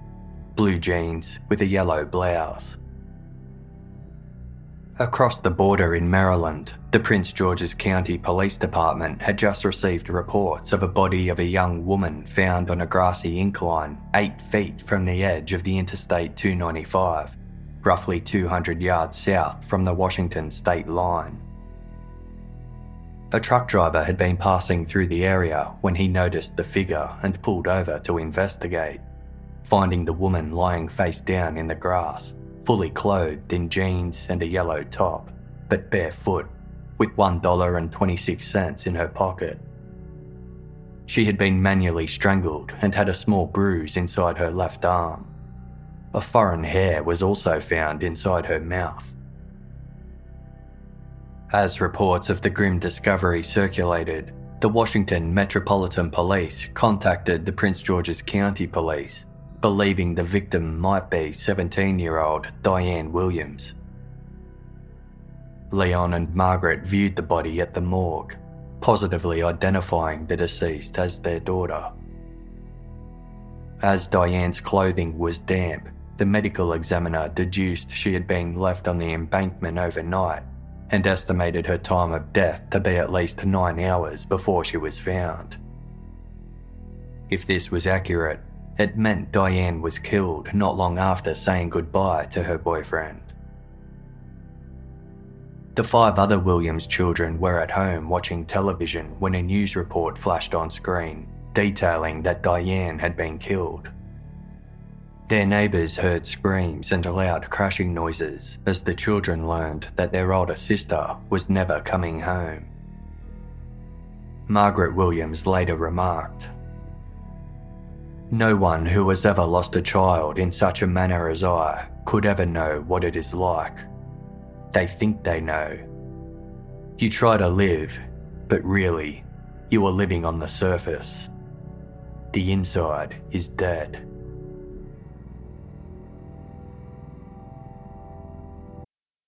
S1: blue jeans with a yellow blouse. Across the border in Maryland, the Prince George's County Police Department had just received reports of a body of a young woman found on a grassy incline eight feet from the edge of the Interstate 295, roughly 200 yards south from the Washington state line. A truck driver had been passing through the area when he noticed the figure and pulled over to investigate, finding the woman lying face down in the grass, fully clothed in jeans and a yellow top, but barefoot, with $1.26 in her pocket. She had been manually strangled and had a small bruise inside her left arm. A foreign hair was also found inside her mouth. As reports of the grim discovery circulated, the Washington Metropolitan Police contacted the Prince George's County Police, believing the victim might be 17 year old Diane Williams. Leon and Margaret viewed the body at the morgue, positively identifying the deceased as their daughter. As Diane's clothing was damp, the medical examiner deduced she had been left on the embankment overnight and estimated her time of death to be at least nine hours before she was found. If this was accurate, it meant Diane was killed not long after saying goodbye to her boyfriend. The five other Williams children were at home watching television when a news report flashed on screen detailing that Diane had been killed. Their neighbours heard screams and loud crashing noises as the children learned that their older sister was never coming home. Margaret Williams later remarked No one who has ever lost a child in such a manner as I could ever know what it is like. They think they know. You try to live, but really, you are living on the surface. The inside is dead.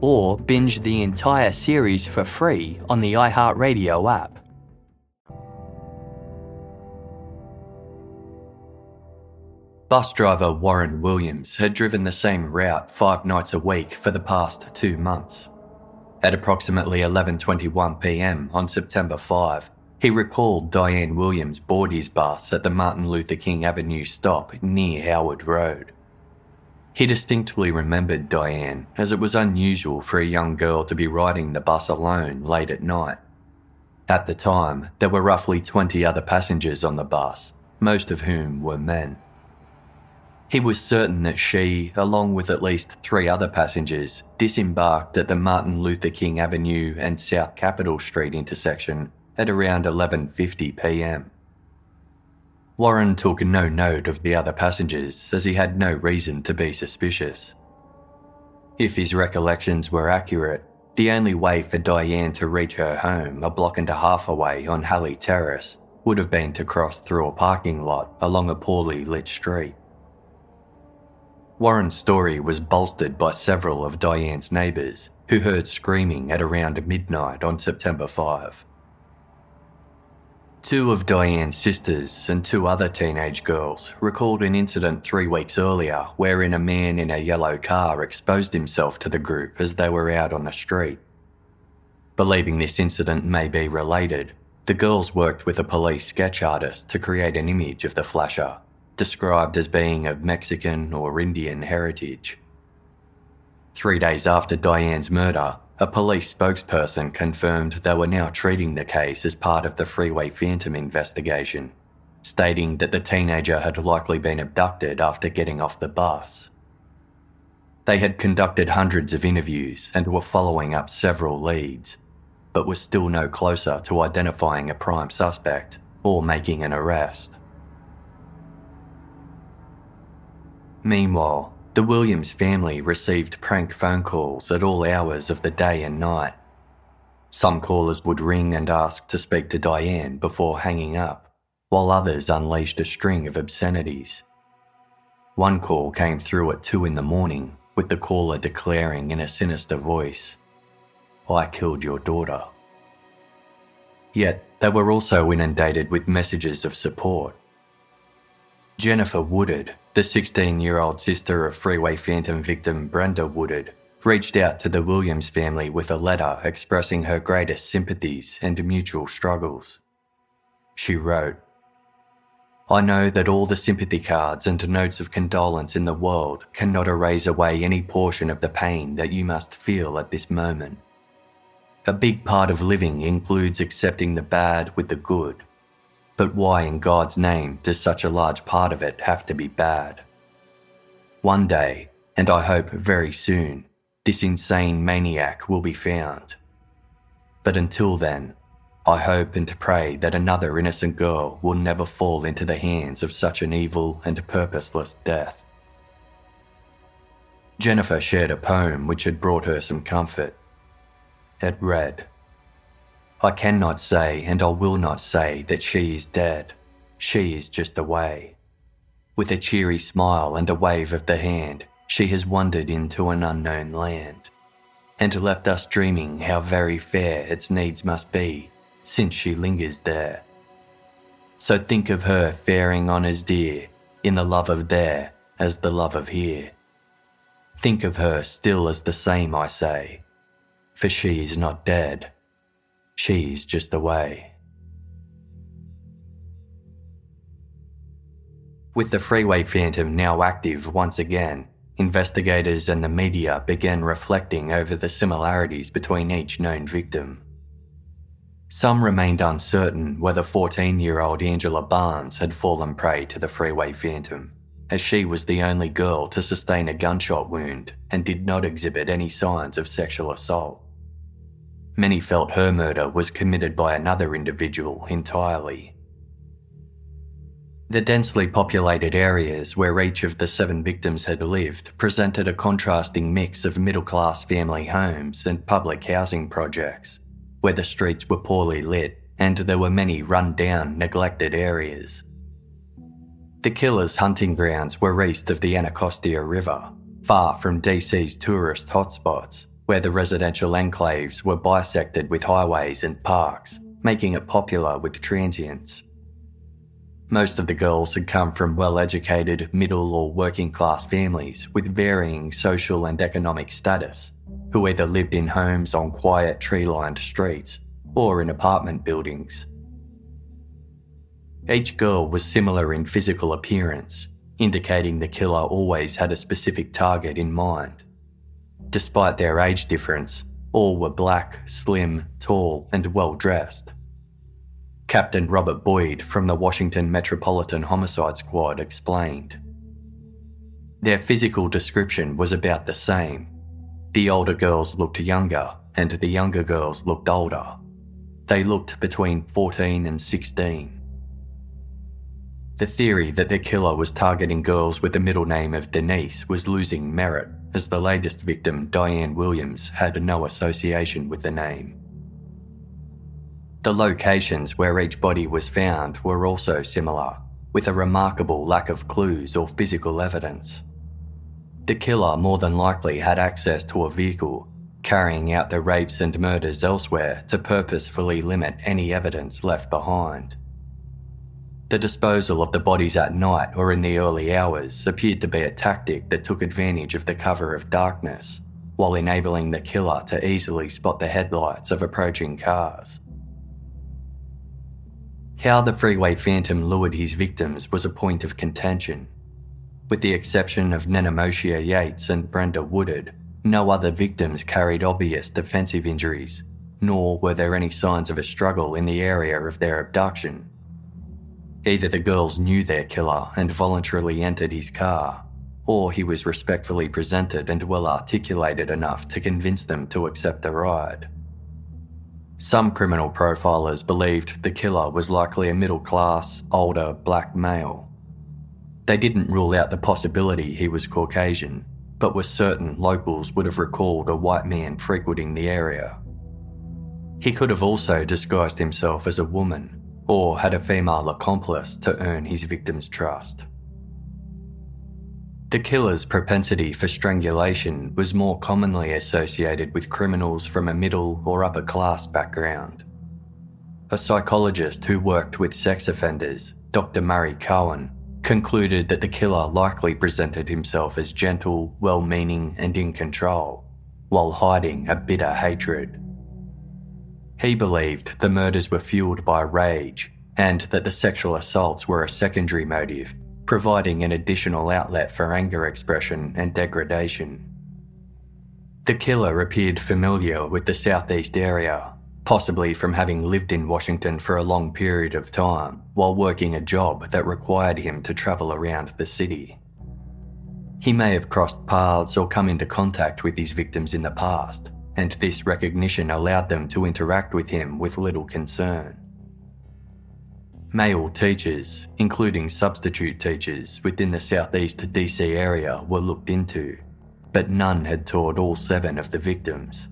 S1: or binge the entire series for free on the iHeartRadio app. Bus driver Warren Williams had driven the same route five nights a week for the past two months. At approximately 11:21 p.m. on September 5, he recalled Diane Williams board his bus at the Martin Luther King Avenue stop near Howard Road. He distinctly remembered Diane, as it was unusual for a young girl to be riding the bus alone late at night. At the time, there were roughly 20 other passengers on the bus, most of whom were men. He was certain that she, along with at least three other passengers, disembarked at the Martin Luther King Avenue and South Capitol Street intersection at around 11:50 p.m. Warren took no note of the other passengers as he had no reason to be suspicious. If his recollections were accurate, the only way for Diane to reach her home a block and a half away on Halley Terrace would have been to cross through a parking lot along a poorly lit street. Warren's story was bolstered by several of Diane's neighbours who heard screaming at around midnight on September 5. Two of Diane's sisters and two other teenage girls recalled an incident three weeks earlier wherein a man in a yellow car exposed himself to the group as they were out on the street. Believing this incident may be related, the girls worked with a police sketch artist to create an image of the flasher described as being of Mexican or Indian heritage. Three days after Diane's murder, a police spokesperson confirmed they were now treating the case as part of the Freeway Phantom investigation, stating that the teenager had likely been abducted after getting off the bus. They had conducted hundreds of interviews and were following up several leads, but were still no closer to identifying a prime suspect or making an arrest. Meanwhile, the Williams family received prank phone calls at all hours of the day and night. Some callers would ring and ask to speak to Diane before hanging up, while others unleashed a string of obscenities. One call came through at 2 in the morning, with the caller declaring in a sinister voice, I killed your daughter. Yet, they were also inundated with messages of support. Jennifer Woodard, the 16 year old sister of Freeway Phantom victim Brenda Woodard reached out to the Williams family with a letter expressing her greatest sympathies and mutual struggles. She wrote, I know that all the sympathy cards and notes of condolence in the world cannot erase away any portion of the pain that you must feel at this moment. A big part of living includes accepting the bad with the good but why in God's name does such a large part of it have to be bad? One day, and I hope very soon, this insane maniac will be found. But until then, I hope and pray that another innocent girl will never fall into the hands of such an evil and purposeless death. Jennifer shared a poem which had brought her some comfort. It read, I cannot say and I will not say that she is dead. She is just away. With a cheery smile and a wave of the hand, she has wandered into an unknown land, and left us dreaming how very fair its needs must be, since she lingers there. So think of her faring on as dear, in the love of there as the love of here. Think of her still as the same, I say, for she is not dead. She's just away. With the Freeway Phantom now active once again, investigators and the media began reflecting over the similarities between each known victim. Some remained uncertain whether 14 year old Angela Barnes had fallen prey to the Freeway Phantom, as she was the only girl to sustain a gunshot wound and did not exhibit any signs of sexual assault. Many felt her murder was committed by another individual entirely. The densely populated areas where each of the seven victims had lived presented a contrasting mix of middle class family homes and public housing projects, where the streets were poorly lit and there were many run down, neglected areas. The killer's hunting grounds were east of the Anacostia River, far from DC's tourist hotspots, where the residential enclaves were bisected with highways and parks, making it popular with transients. Most of the girls had come from well educated, middle or working class families with varying social and economic status, who either lived in homes on quiet tree lined streets or in apartment buildings. Each girl was similar in physical appearance, indicating the killer always had a specific target in mind. Despite their age difference, all were black, slim, tall, and well dressed. Captain Robert Boyd from the Washington Metropolitan Homicide Squad explained Their physical description was about the same. The older girls looked younger, and the younger girls looked older. They looked between 14 and 16. The theory that the killer was targeting girls with the middle name of Denise was losing merit, as the latest victim, Diane Williams, had no association with the name. The locations where each body was found were also similar, with a remarkable lack of clues or physical evidence. The killer more than likely had access to a vehicle, carrying out the rapes and murders elsewhere to purposefully limit any evidence left behind. The disposal of the bodies at night or in the early hours appeared to be a tactic that took advantage of the cover of darkness, while enabling the killer to easily spot the headlights of approaching cars. How the freeway phantom lured his victims was a point of contention. With the exception of Nenomoshia Yates and Brenda Woodard, no other victims carried obvious defensive injuries, nor were there any signs of a struggle in the area of their abduction. Either the girls knew their killer and voluntarily entered his car, or he was respectfully presented and well articulated enough to convince them to accept the ride. Some criminal profilers believed the killer was likely a middle class, older black male they didn't rule out the possibility he was Caucasian, but were certain locals would have recalled a white man frequenting the area. He could have also disguised himself as a woman or had a female accomplice to earn his victim's trust. The killer's propensity for strangulation was more commonly associated with criminals from a middle or upper class background. A psychologist who worked with sex offenders, Dr. Murray Cohen, concluded that the killer likely presented himself as gentle, well meaning, and in control, while hiding a bitter hatred. He believed the murders were fueled by rage and that the sexual assaults were a secondary motive, providing an additional outlet for anger expression and degradation. The killer appeared familiar with the southeast area possibly from having lived in Washington for a long period of time while working a job that required him to travel around the city. He may have crossed paths or come into contact with his victims in the past, and this recognition allowed them to interact with him with little concern. Male teachers, including substitute teachers within the southeast DC area, were looked into, but none had taught all seven of the victims.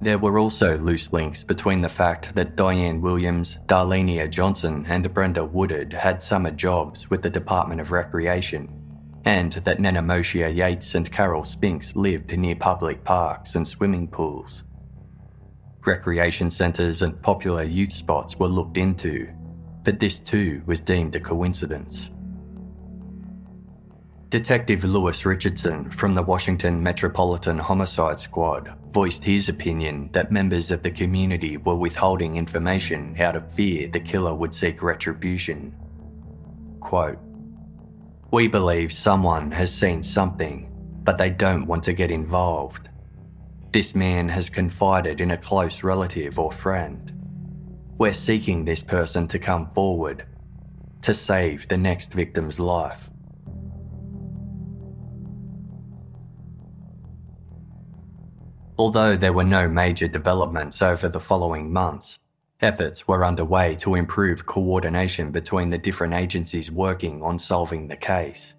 S1: There were also loose links between the fact that Diane Williams, Darlenia Johnson, and Brenda Woodard had summer jobs with the Department of Recreation, and that Nenomoshia Yates and Carol Spinks lived near public parks and swimming pools. Recreation centres and popular youth spots were looked into, but this too was deemed a coincidence. Detective Lewis Richardson from the Washington Metropolitan Homicide Squad voiced his opinion that members of the community were withholding information out of fear the killer would seek retribution. Quote, We believe someone has seen something, but they don't want to get involved. This man has confided in a close relative or friend. We're seeking this person to come forward to save the next victim's life. Although there were no major developments over the following months, efforts were underway to improve coordination between the different agencies working on solving the case.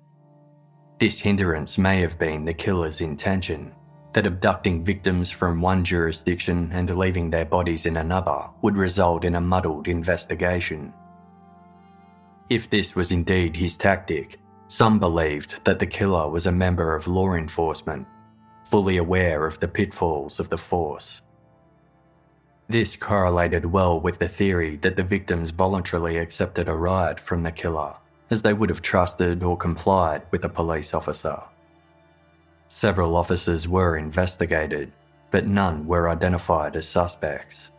S1: This hindrance may have been the killer's intention that abducting victims from one jurisdiction and leaving their bodies in another would result in a muddled investigation. If this was indeed his tactic, some believed that the killer was a member of law enforcement fully aware of the pitfalls of the Force. This correlated well with the theory that the victims voluntarily accepted a ride from the killer, as they would have trusted or complied with a police officer. Several officers were investigated, but none were identified as suspects.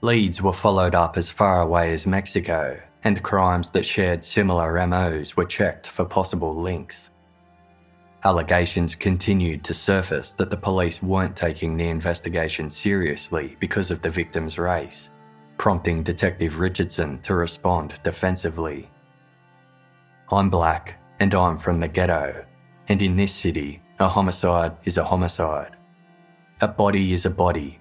S1: Leads were followed up as far away as Mexico, and crimes that shared similar MOs were checked for possible links. Allegations continued to surface that the police weren't taking the investigation seriously because of the victim's race, prompting Detective Richardson to respond defensively. I'm black and I'm from the ghetto, and in this city, a homicide is a homicide. A body is a body,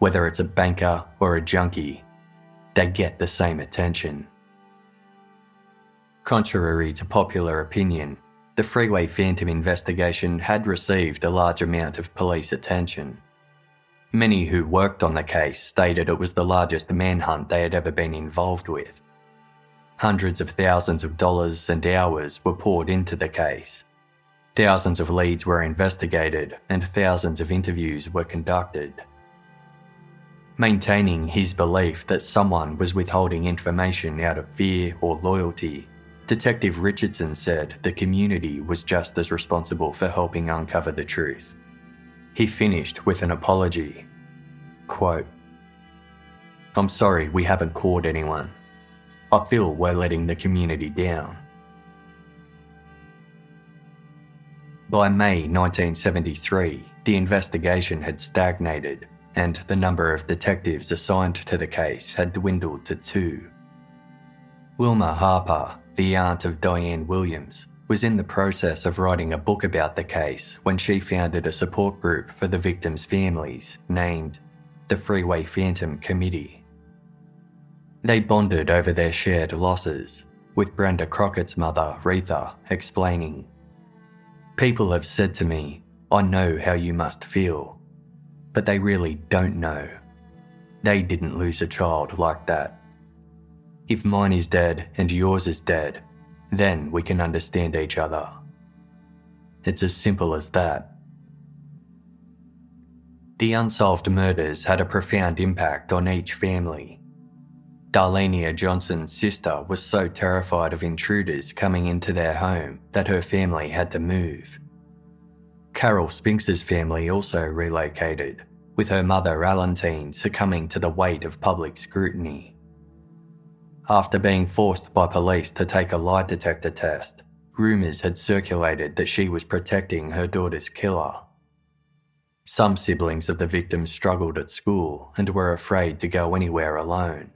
S1: whether it's a banker or a junkie, they get the same attention. Contrary to popular opinion, the Freeway Phantom investigation had received a large amount of police attention. Many who worked on the case stated it was the largest manhunt they had ever been involved with. Hundreds of thousands of dollars and hours were poured into the case. Thousands of leads were investigated and thousands of interviews were conducted. Maintaining his belief that someone was withholding information out of fear or loyalty, Detective Richardson said the community was just as responsible for helping uncover the truth. He finished with an apology. Quote, I'm sorry we haven't caught anyone. I feel we're letting the community down. By May 1973, the investigation had stagnated and the number of detectives assigned to the case had dwindled to two. Wilma Harper, the aunt of Diane Williams, was in the process of writing a book about the case when she founded a support group for the victims' families named the Freeway Phantom Committee. They bonded over their shared losses, with Brenda Crockett's mother, Retha, explaining People have said to me, I know how you must feel but they really don't know. They didn't lose a child like that. If mine is dead and yours is dead, then we can understand each other. It's as simple as that. The unsolved murders had a profound impact on each family. Darlenia Johnson's sister was so terrified of intruders coming into their home that her family had to move. Carol Spinks's family also relocated, with her mother Alantine succumbing to the weight of public scrutiny. After being forced by police to take a lie detector test, rumours had circulated that she was protecting her daughter's killer. Some siblings of the victims struggled at school and were afraid to go anywhere alone.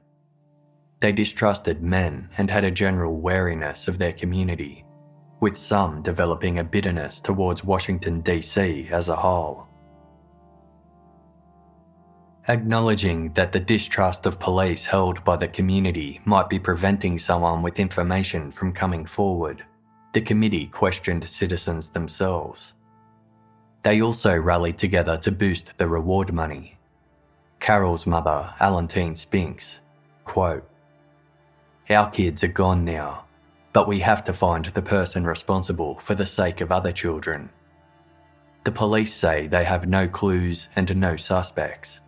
S1: They distrusted men and had a general wariness of their community with some developing a bitterness towards Washington, D.C. as a whole. Acknowledging that the distrust of police held by the community might be preventing someone with information from coming forward, the committee questioned citizens themselves. They also rallied together to boost the reward money. Carol's mother, Alantine Spinks, quote, Our kids are gone now, but we have to find the person responsible for the sake of other children. The police say they have no clues and no suspects.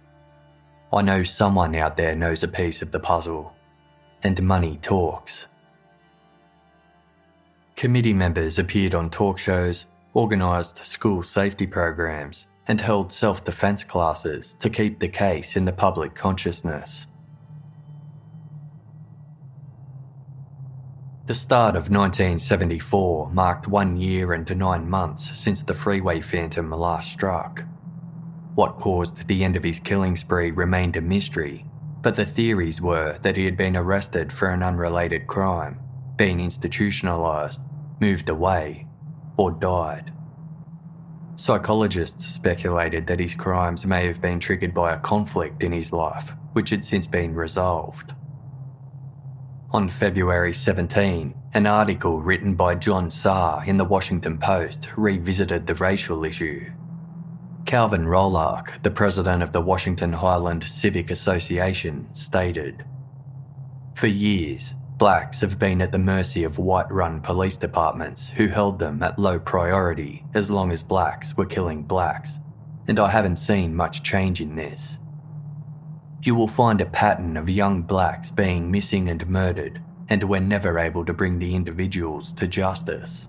S1: I know someone out there knows a piece of the puzzle, and money talks. Committee members appeared on talk shows, organised school safety programs, and held self defence classes to keep the case in the public consciousness. The start of 1974 marked one year and nine months since the freeway phantom last struck. What caused the end of his killing spree remained a mystery, but the theories were that he had been arrested for an unrelated crime, been institutionalised, moved away, or died. Psychologists speculated that his crimes may have been triggered by a conflict in his life, which had since been resolved. On February 17, an article written by John Saar in the Washington Post revisited the racial issue. Calvin Rolark, the president of the Washington Highland Civic Association, stated For years, blacks have been at the mercy of white run police departments who held them at low priority as long as blacks were killing blacks, and I haven't seen much change in this you will find a pattern of young blacks being missing and murdered, and we're never able to bring the individuals to justice.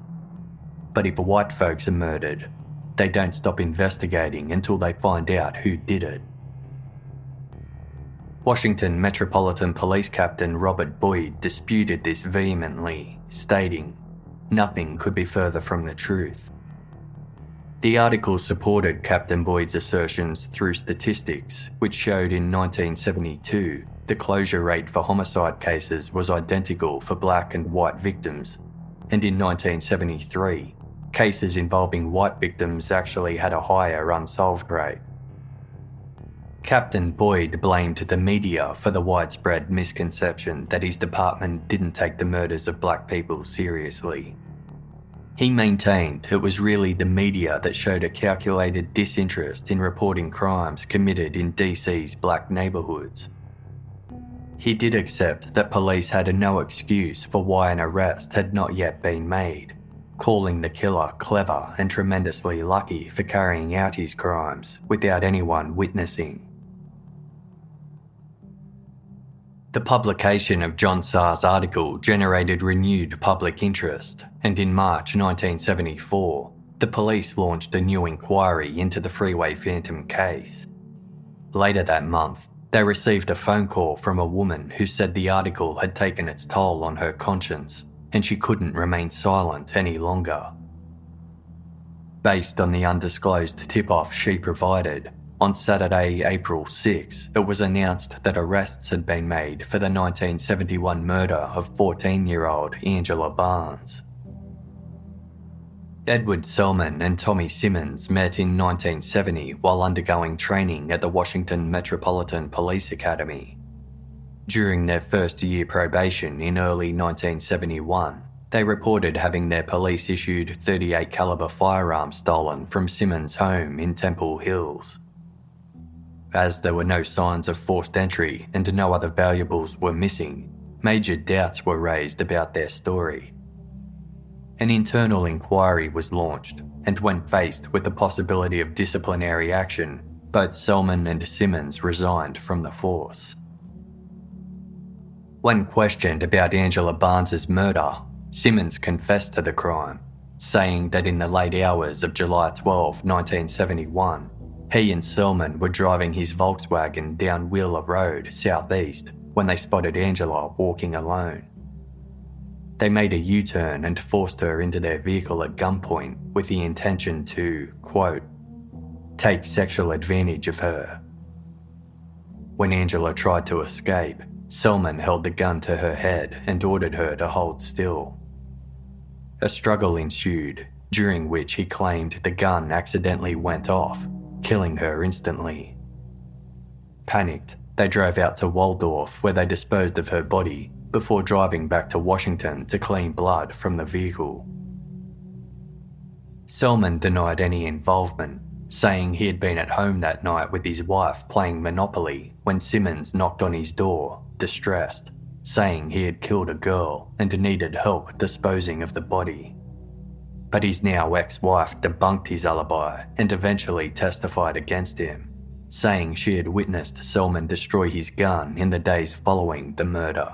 S1: But if white folks are murdered, they don't stop investigating until they find out who did it. Washington Metropolitan Police Captain Robert Boyd disputed this vehemently, stating, Nothing could be further from the truth. The article supported Captain Boyd's assertions through statistics, which showed in 1972 the closure rate for homicide cases was identical for black and white victims, and in 1973, cases involving white victims actually had a higher unsolved rate. Captain Boyd blamed the media for the widespread misconception that his department didn't take the murders of black people seriously. He maintained it was really the media that showed a calculated disinterest in reporting crimes committed in DC's black neighbourhoods. He did accept that police had no excuse for why an arrest had not yet been made, calling the killer clever and tremendously lucky for carrying out his crimes without anyone witnessing. The publication of John Saar's article generated renewed public interest, and in March 1974, the police launched a new inquiry into the Freeway Phantom case. Later that month, they received a phone call from a woman who said the article had taken its toll on her conscience and she couldn't remain silent any longer. Based on the undisclosed tip off she provided, on Saturday, April 6, it was announced that arrests had been made for the 1971 murder of 14 year old Angela Barnes. Edward Selman and Tommy Simmons met in 1970 while undergoing training at the Washington Metropolitan Police Academy. During their first year probation in early 1971, they reported having their police issued 38 caliber firearm stolen from Simmons' home in Temple Hills. As there were no signs of forced entry and no other valuables were missing, major doubts were raised about their story. An internal inquiry was launched, and when faced with the possibility of disciplinary action, both Selman and Simmons resigned from the force. When questioned about Angela Barnes's murder, Simmons confessed to the crime, saying that in the late hours of July 12, 1971, he and Selman were driving his Volkswagen down Wheeler Road, southeast, when they spotted Angela walking alone. They made a U turn and forced her into their vehicle at gunpoint with the intention to, quote, take sexual advantage of her. When Angela tried to escape, Selman held the gun to her head and ordered her to hold still. A struggle ensued, during which he claimed the gun accidentally went off killing her instantly. Panicked, they drove out to Waldorf where they disposed of her body before driving back to Washington to clean blood from the vehicle. Selman denied any involvement, saying he had been at home that night with his wife playing Monopoly when Simmons knocked on his door, distressed, saying he had killed a girl and needed help disposing of the body but his now ex wife debunked his alibi and eventually testified against him, saying she had witnessed Selman destroy his gun in the days following the murder.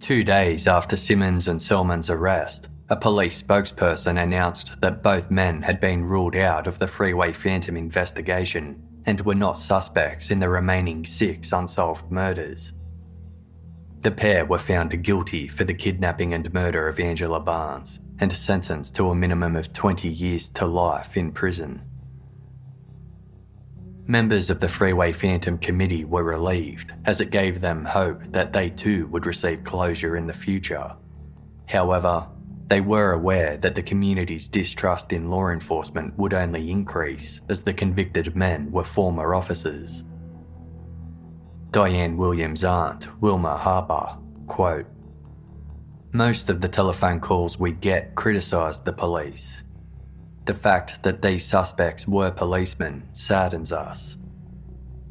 S1: Two days after Simmons and Selman's arrest, a police spokesperson announced that both men had been ruled out of the Freeway Phantom investigation and were not suspects in the remaining six unsolved murders. The pair were found guilty for the kidnapping and murder of Angela Barnes and sentenced to a minimum of 20 years to life in prison. Members of the Freeway Phantom Committee were relieved as it gave them hope that they too would receive closure in the future. However, they were aware that the community's distrust in law enforcement would only increase as the convicted men were former officers. Diane Williams' aunt, Wilma Harper, quote, Most of the telephone calls we get criticise the police. The fact that these suspects were policemen saddens us.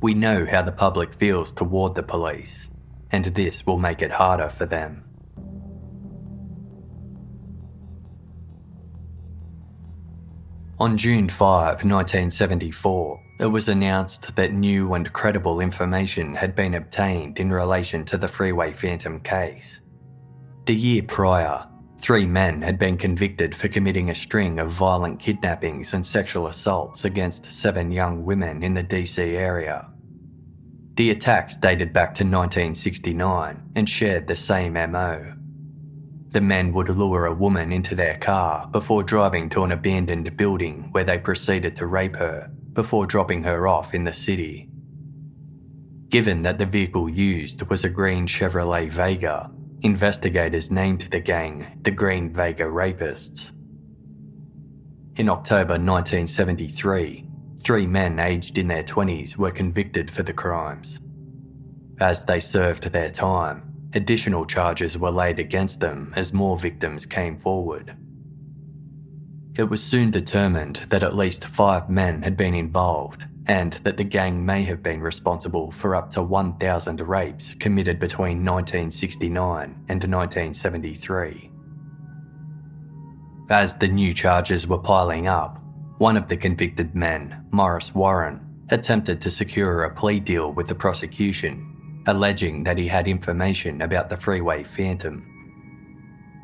S1: We know how the public feels toward the police, and this will make it harder for them. On June 5, 1974, it was announced that new and credible information had been obtained in relation to the Freeway Phantom case. The year prior, three men had been convicted for committing a string of violent kidnappings and sexual assaults against seven young women in the DC area. The attacks dated back to 1969 and shared the same MO. The men would lure a woman into their car before driving to an abandoned building where they proceeded to rape her before dropping her off in the city. Given that the vehicle used was a green Chevrolet Vega, investigators named the gang the Green Vega Rapists. In October 1973, three men aged in their 20s were convicted for the crimes. As they served their time, additional charges were laid against them as more victims came forward. It was soon determined that at least five men had been involved and that the gang may have been responsible for up to 1,000 rapes committed between 1969 and 1973. As the new charges were piling up, one of the convicted men, Morris Warren, attempted to secure a plea deal with the prosecution, alleging that he had information about the Freeway Phantom.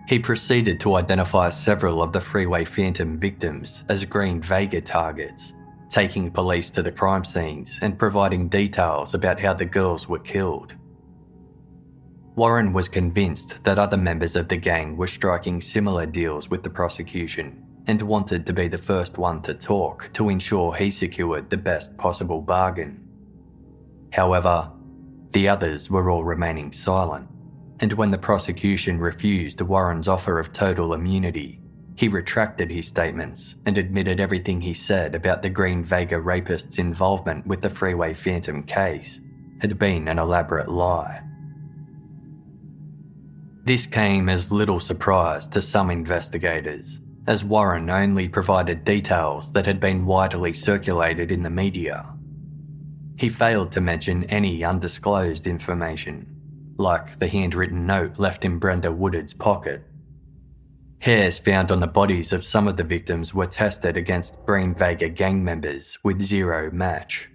S1: He proceeded to identify several of the Freeway Phantom victims as Green Vega targets taking police to the crime scenes and providing details about how the girls were killed. Warren was convinced that other members of the gang were striking similar deals with the prosecution and wanted to be the first one to talk to ensure he secured the best possible bargain. However, the others were all remaining silent, and when the prosecution refused Warren's offer of total immunity, he retracted his statements and admitted everything he said about the Green Vega rapists' involvement with the Freeway Phantom case had been an elaborate lie. This came as little surprise to some investigators, as Warren only provided details that had been widely circulated in the media. He failed to mention any undisclosed information, like the handwritten note left in Brenda Woodard's pocket Hairs found on the bodies of some of the victims were tested against Green Vega gang members with zero match.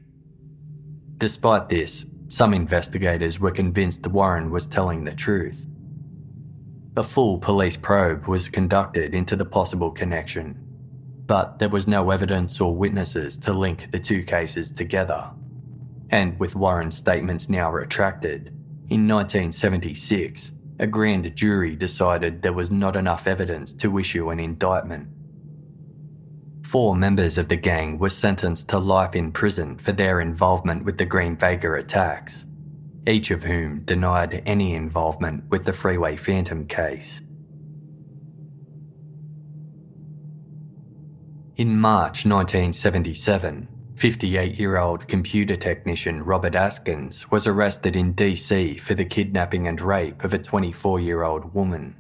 S1: Despite this, some investigators were convinced Warren was telling the truth. A full police probe was conducted into the possible connection, but there was no evidence or witnesses to link the two cases together. And with Warren's statements now retracted, in 1976, a grand jury decided there was not enough evidence to issue an indictment. Four members of the gang were sentenced to life in prison for their involvement with the Green Vega attacks, each of whom denied any involvement with the Freeway Phantom case. In March 1977, 58 year old computer technician Robert Askins was arrested in DC for the kidnapping and rape of a 24 year old woman.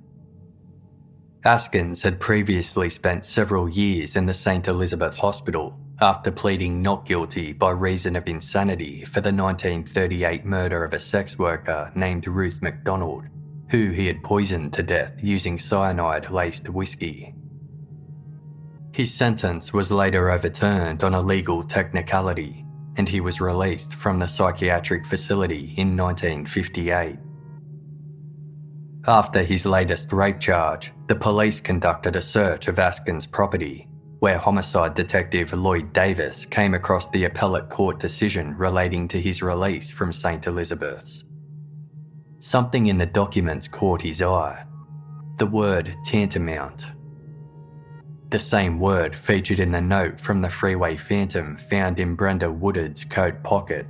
S1: Askins had previously spent several years in the St. Elizabeth Hospital after pleading not guilty by reason of insanity for the 1938 murder of a sex worker named Ruth MacDonald, who he had poisoned to death using cyanide laced whiskey. His sentence was later overturned on a legal technicality, and he was released from the psychiatric facility in 1958. After his latest rape charge, the police conducted a search of Askin's property, where homicide detective Lloyd Davis came across the appellate court decision relating to his release from St. Elizabeth's. Something in the documents caught his eye the word tantamount the same word featured in the note from the Freeway Phantom found in Brenda Woodard's coat pocket.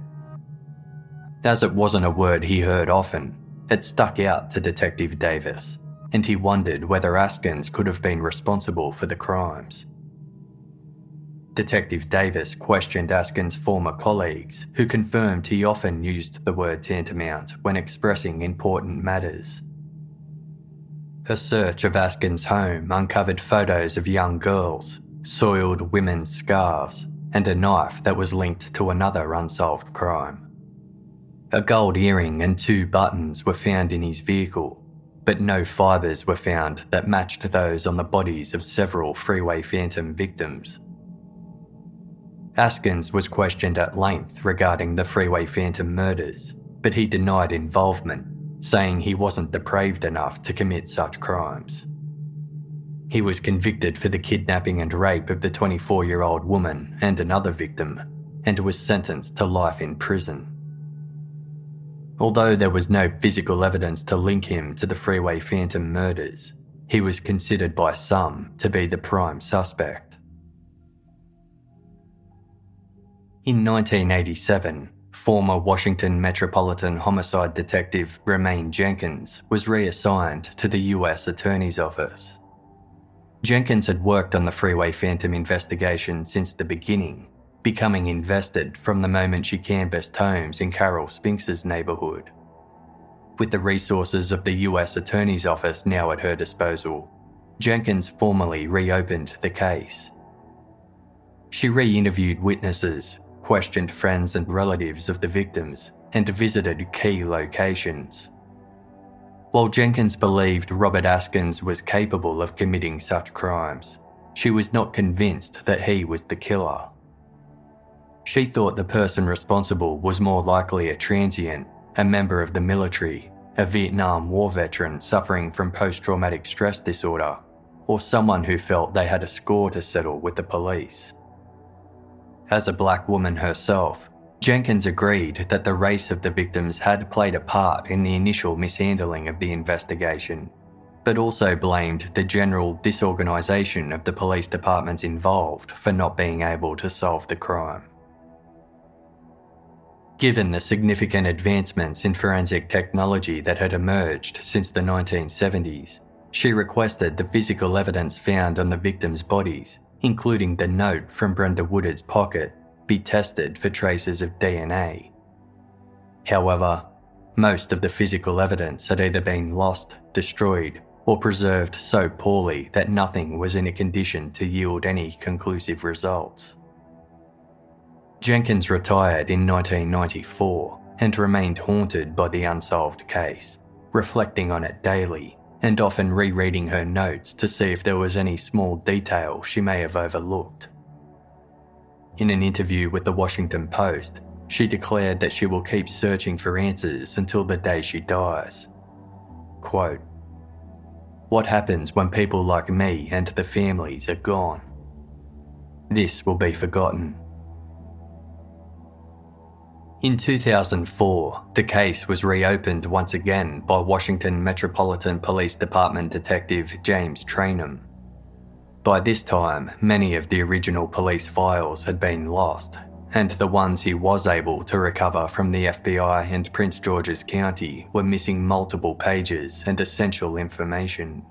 S1: As it wasn't a word he heard often, it stuck out to Detective Davis, and he wondered whether Askins could have been responsible for the crimes. Detective Davis questioned Askins' former colleagues, who confirmed he often used the word tantamount when expressing important matters. A search of Askin's home uncovered photos of young girls, soiled women's scarves, and a knife that was linked to another unsolved crime. A gold earring and two buttons were found in his vehicle, but no fibres were found that matched those on the bodies of several Freeway Phantom victims. Askins was questioned at length regarding the Freeway Phantom murders, but he denied involvement saying he wasn't depraved enough to commit such crimes. He was convicted for the kidnapping and rape of the 24 year old woman and another victim, and was sentenced to life in prison. Although there was no physical evidence to link him to the Freeway Phantom murders, he was considered by some to be the prime suspect. In 1987, former Washington Metropolitan Homicide Detective Romaine Jenkins was reassigned to the US Attorney's Office. Jenkins had worked on the Freeway Phantom investigation since the beginning, becoming invested from the moment she canvassed homes in Carol Spinks's neighbourhood. With the resources of the US Attorney's Office now at her disposal, Jenkins formally reopened the case. She re interviewed witnesses, questioned friends and relatives of the victims, and visited key locations. While Jenkins believed Robert Askins was capable of committing such crimes, she was not convinced that he was the killer. She thought the person responsible was more likely a transient, a member of the military, a Vietnam War veteran suffering from post traumatic stress disorder, or someone who felt they had a score to settle with the police. As a black woman herself, Jenkins agreed that the race of the victims had played a part in the initial mishandling of the investigation, but also blamed the general disorganisation of the police departments involved for not being able to solve the crime. Given the significant advancements in forensic technology that had emerged since the 1970s, she requested the physical evidence found on the victims' bodies, including the note from Brenda Woodard's pocket, be tested for traces of DNA. However, most of the physical evidence had either been lost, destroyed, or preserved so poorly that nothing was in a condition to yield any conclusive results. Jenkins retired in 1994 and remained haunted by the unsolved case, reflecting on it daily and often rereading her notes to see if there was any small detail she may have overlooked. In an interview with the Washington Post, she declared that she will keep searching for answers until the day she dies. Quote, What happens when people like me and the families are gone? This will be forgotten. In 2004, the case was reopened once again by Washington Metropolitan Police Department Detective James Trainum. By this time, many of the original police files had been lost, and the ones he was able to recover from the FBI and Prince George's County were missing multiple pages and essential information.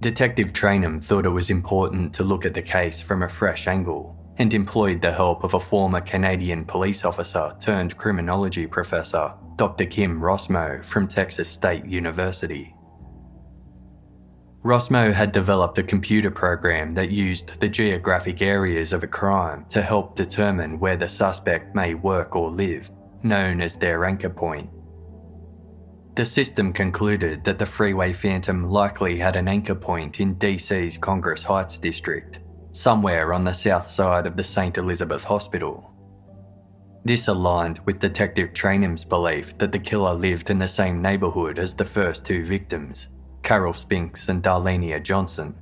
S1: Detective Trainum thought it was important to look at the case from a fresh angle and employed the help of a former Canadian police officer turned criminology professor, Dr. Kim Rossmo from Texas State University. Rossmo had developed a computer program that used the geographic areas of a crime to help determine where the suspect may work or live, known as their anchor point. The system concluded that the Freeway Phantom likely had an anchor point in DC's Congress Heights district, somewhere on the south side of the St. Elizabeth Hospital. This aligned with Detective Trainum's belief that the killer lived in the same neighbourhood as the first two victims, Carol Spinks and Darlenia Johnson,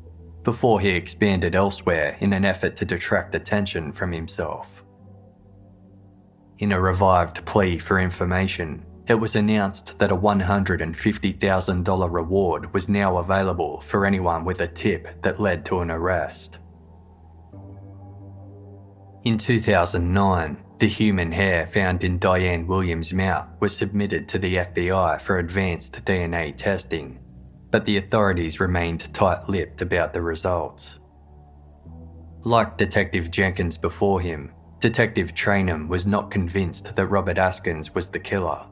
S1: before he expanded elsewhere in an effort to detract attention from himself. In a revived plea for information, it was announced that a $150,000 reward was now available for anyone with a tip that led to an arrest. In 2009, the human hair found in Diane Williams' mouth was submitted to the FBI for advanced DNA testing but the authorities remained tight lipped about the results. Like Detective Jenkins before him, Detective Trainum was not convinced that Robert Askins was the killer,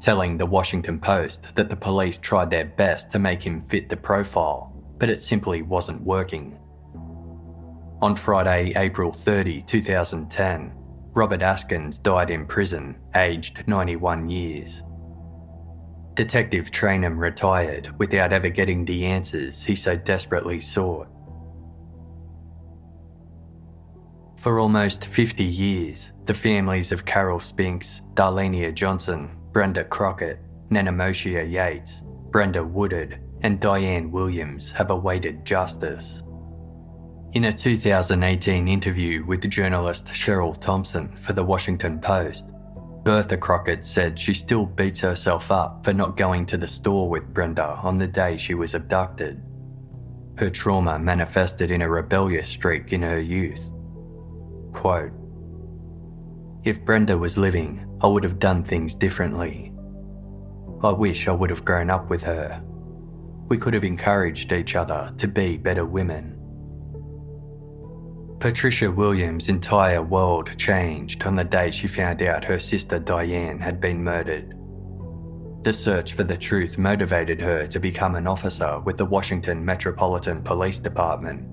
S1: telling the Washington Post that the police tried their best to make him fit the profile, but it simply wasn't working. On Friday, April 30, 2010, Robert Askins died in prison, aged 91 years. Detective Trainum retired without ever getting the answers he so desperately sought. For almost 50 years, the families of Carol Spinks, Darlenia Johnson, Brenda Crockett, Nenomoshia Yates, Brenda Woodard, and Diane Williams have awaited justice. In a 2018 interview with journalist Cheryl Thompson for the Washington Post, Bertha Crockett said she still beats herself up for not going to the store with Brenda on the day she was abducted. Her trauma manifested in a rebellious streak in her youth. Quote, If Brenda was living, I would have done things differently. I wish I would have grown up with her. We could have encouraged each other to be better women. Patricia Williams' entire world changed on the day she found out her sister Diane had been murdered. The search for the truth motivated her to become an officer with the Washington Metropolitan Police Department,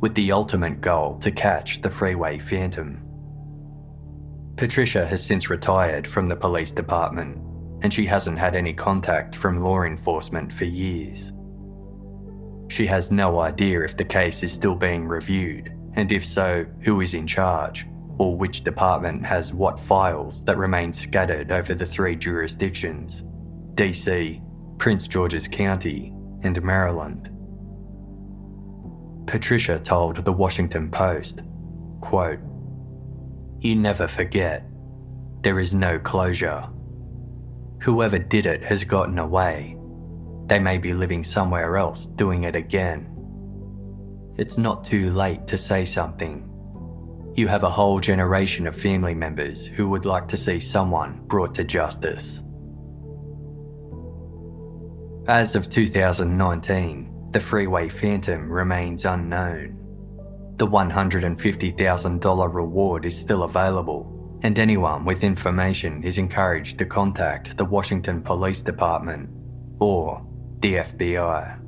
S1: with the ultimate goal to catch the freeway phantom. Patricia has since retired from the police department, and she hasn't had any contact from law enforcement for years. She has no idea if the case is still being reviewed and if so, who is in charge, or which department has what files that remain scattered over the three jurisdictions DC, Prince George's County, and Maryland. Patricia told the Washington Post, quote, You never forget. There is no closure. Whoever did it has gotten away. They may be living somewhere else doing it again it's not too late to say something. You have a whole generation of family members who would like to see someone brought to justice. As of 2019, the Freeway Phantom remains unknown. The $150,000 reward is still available, and anyone with information is encouraged to contact the Washington Police Department or the FBI.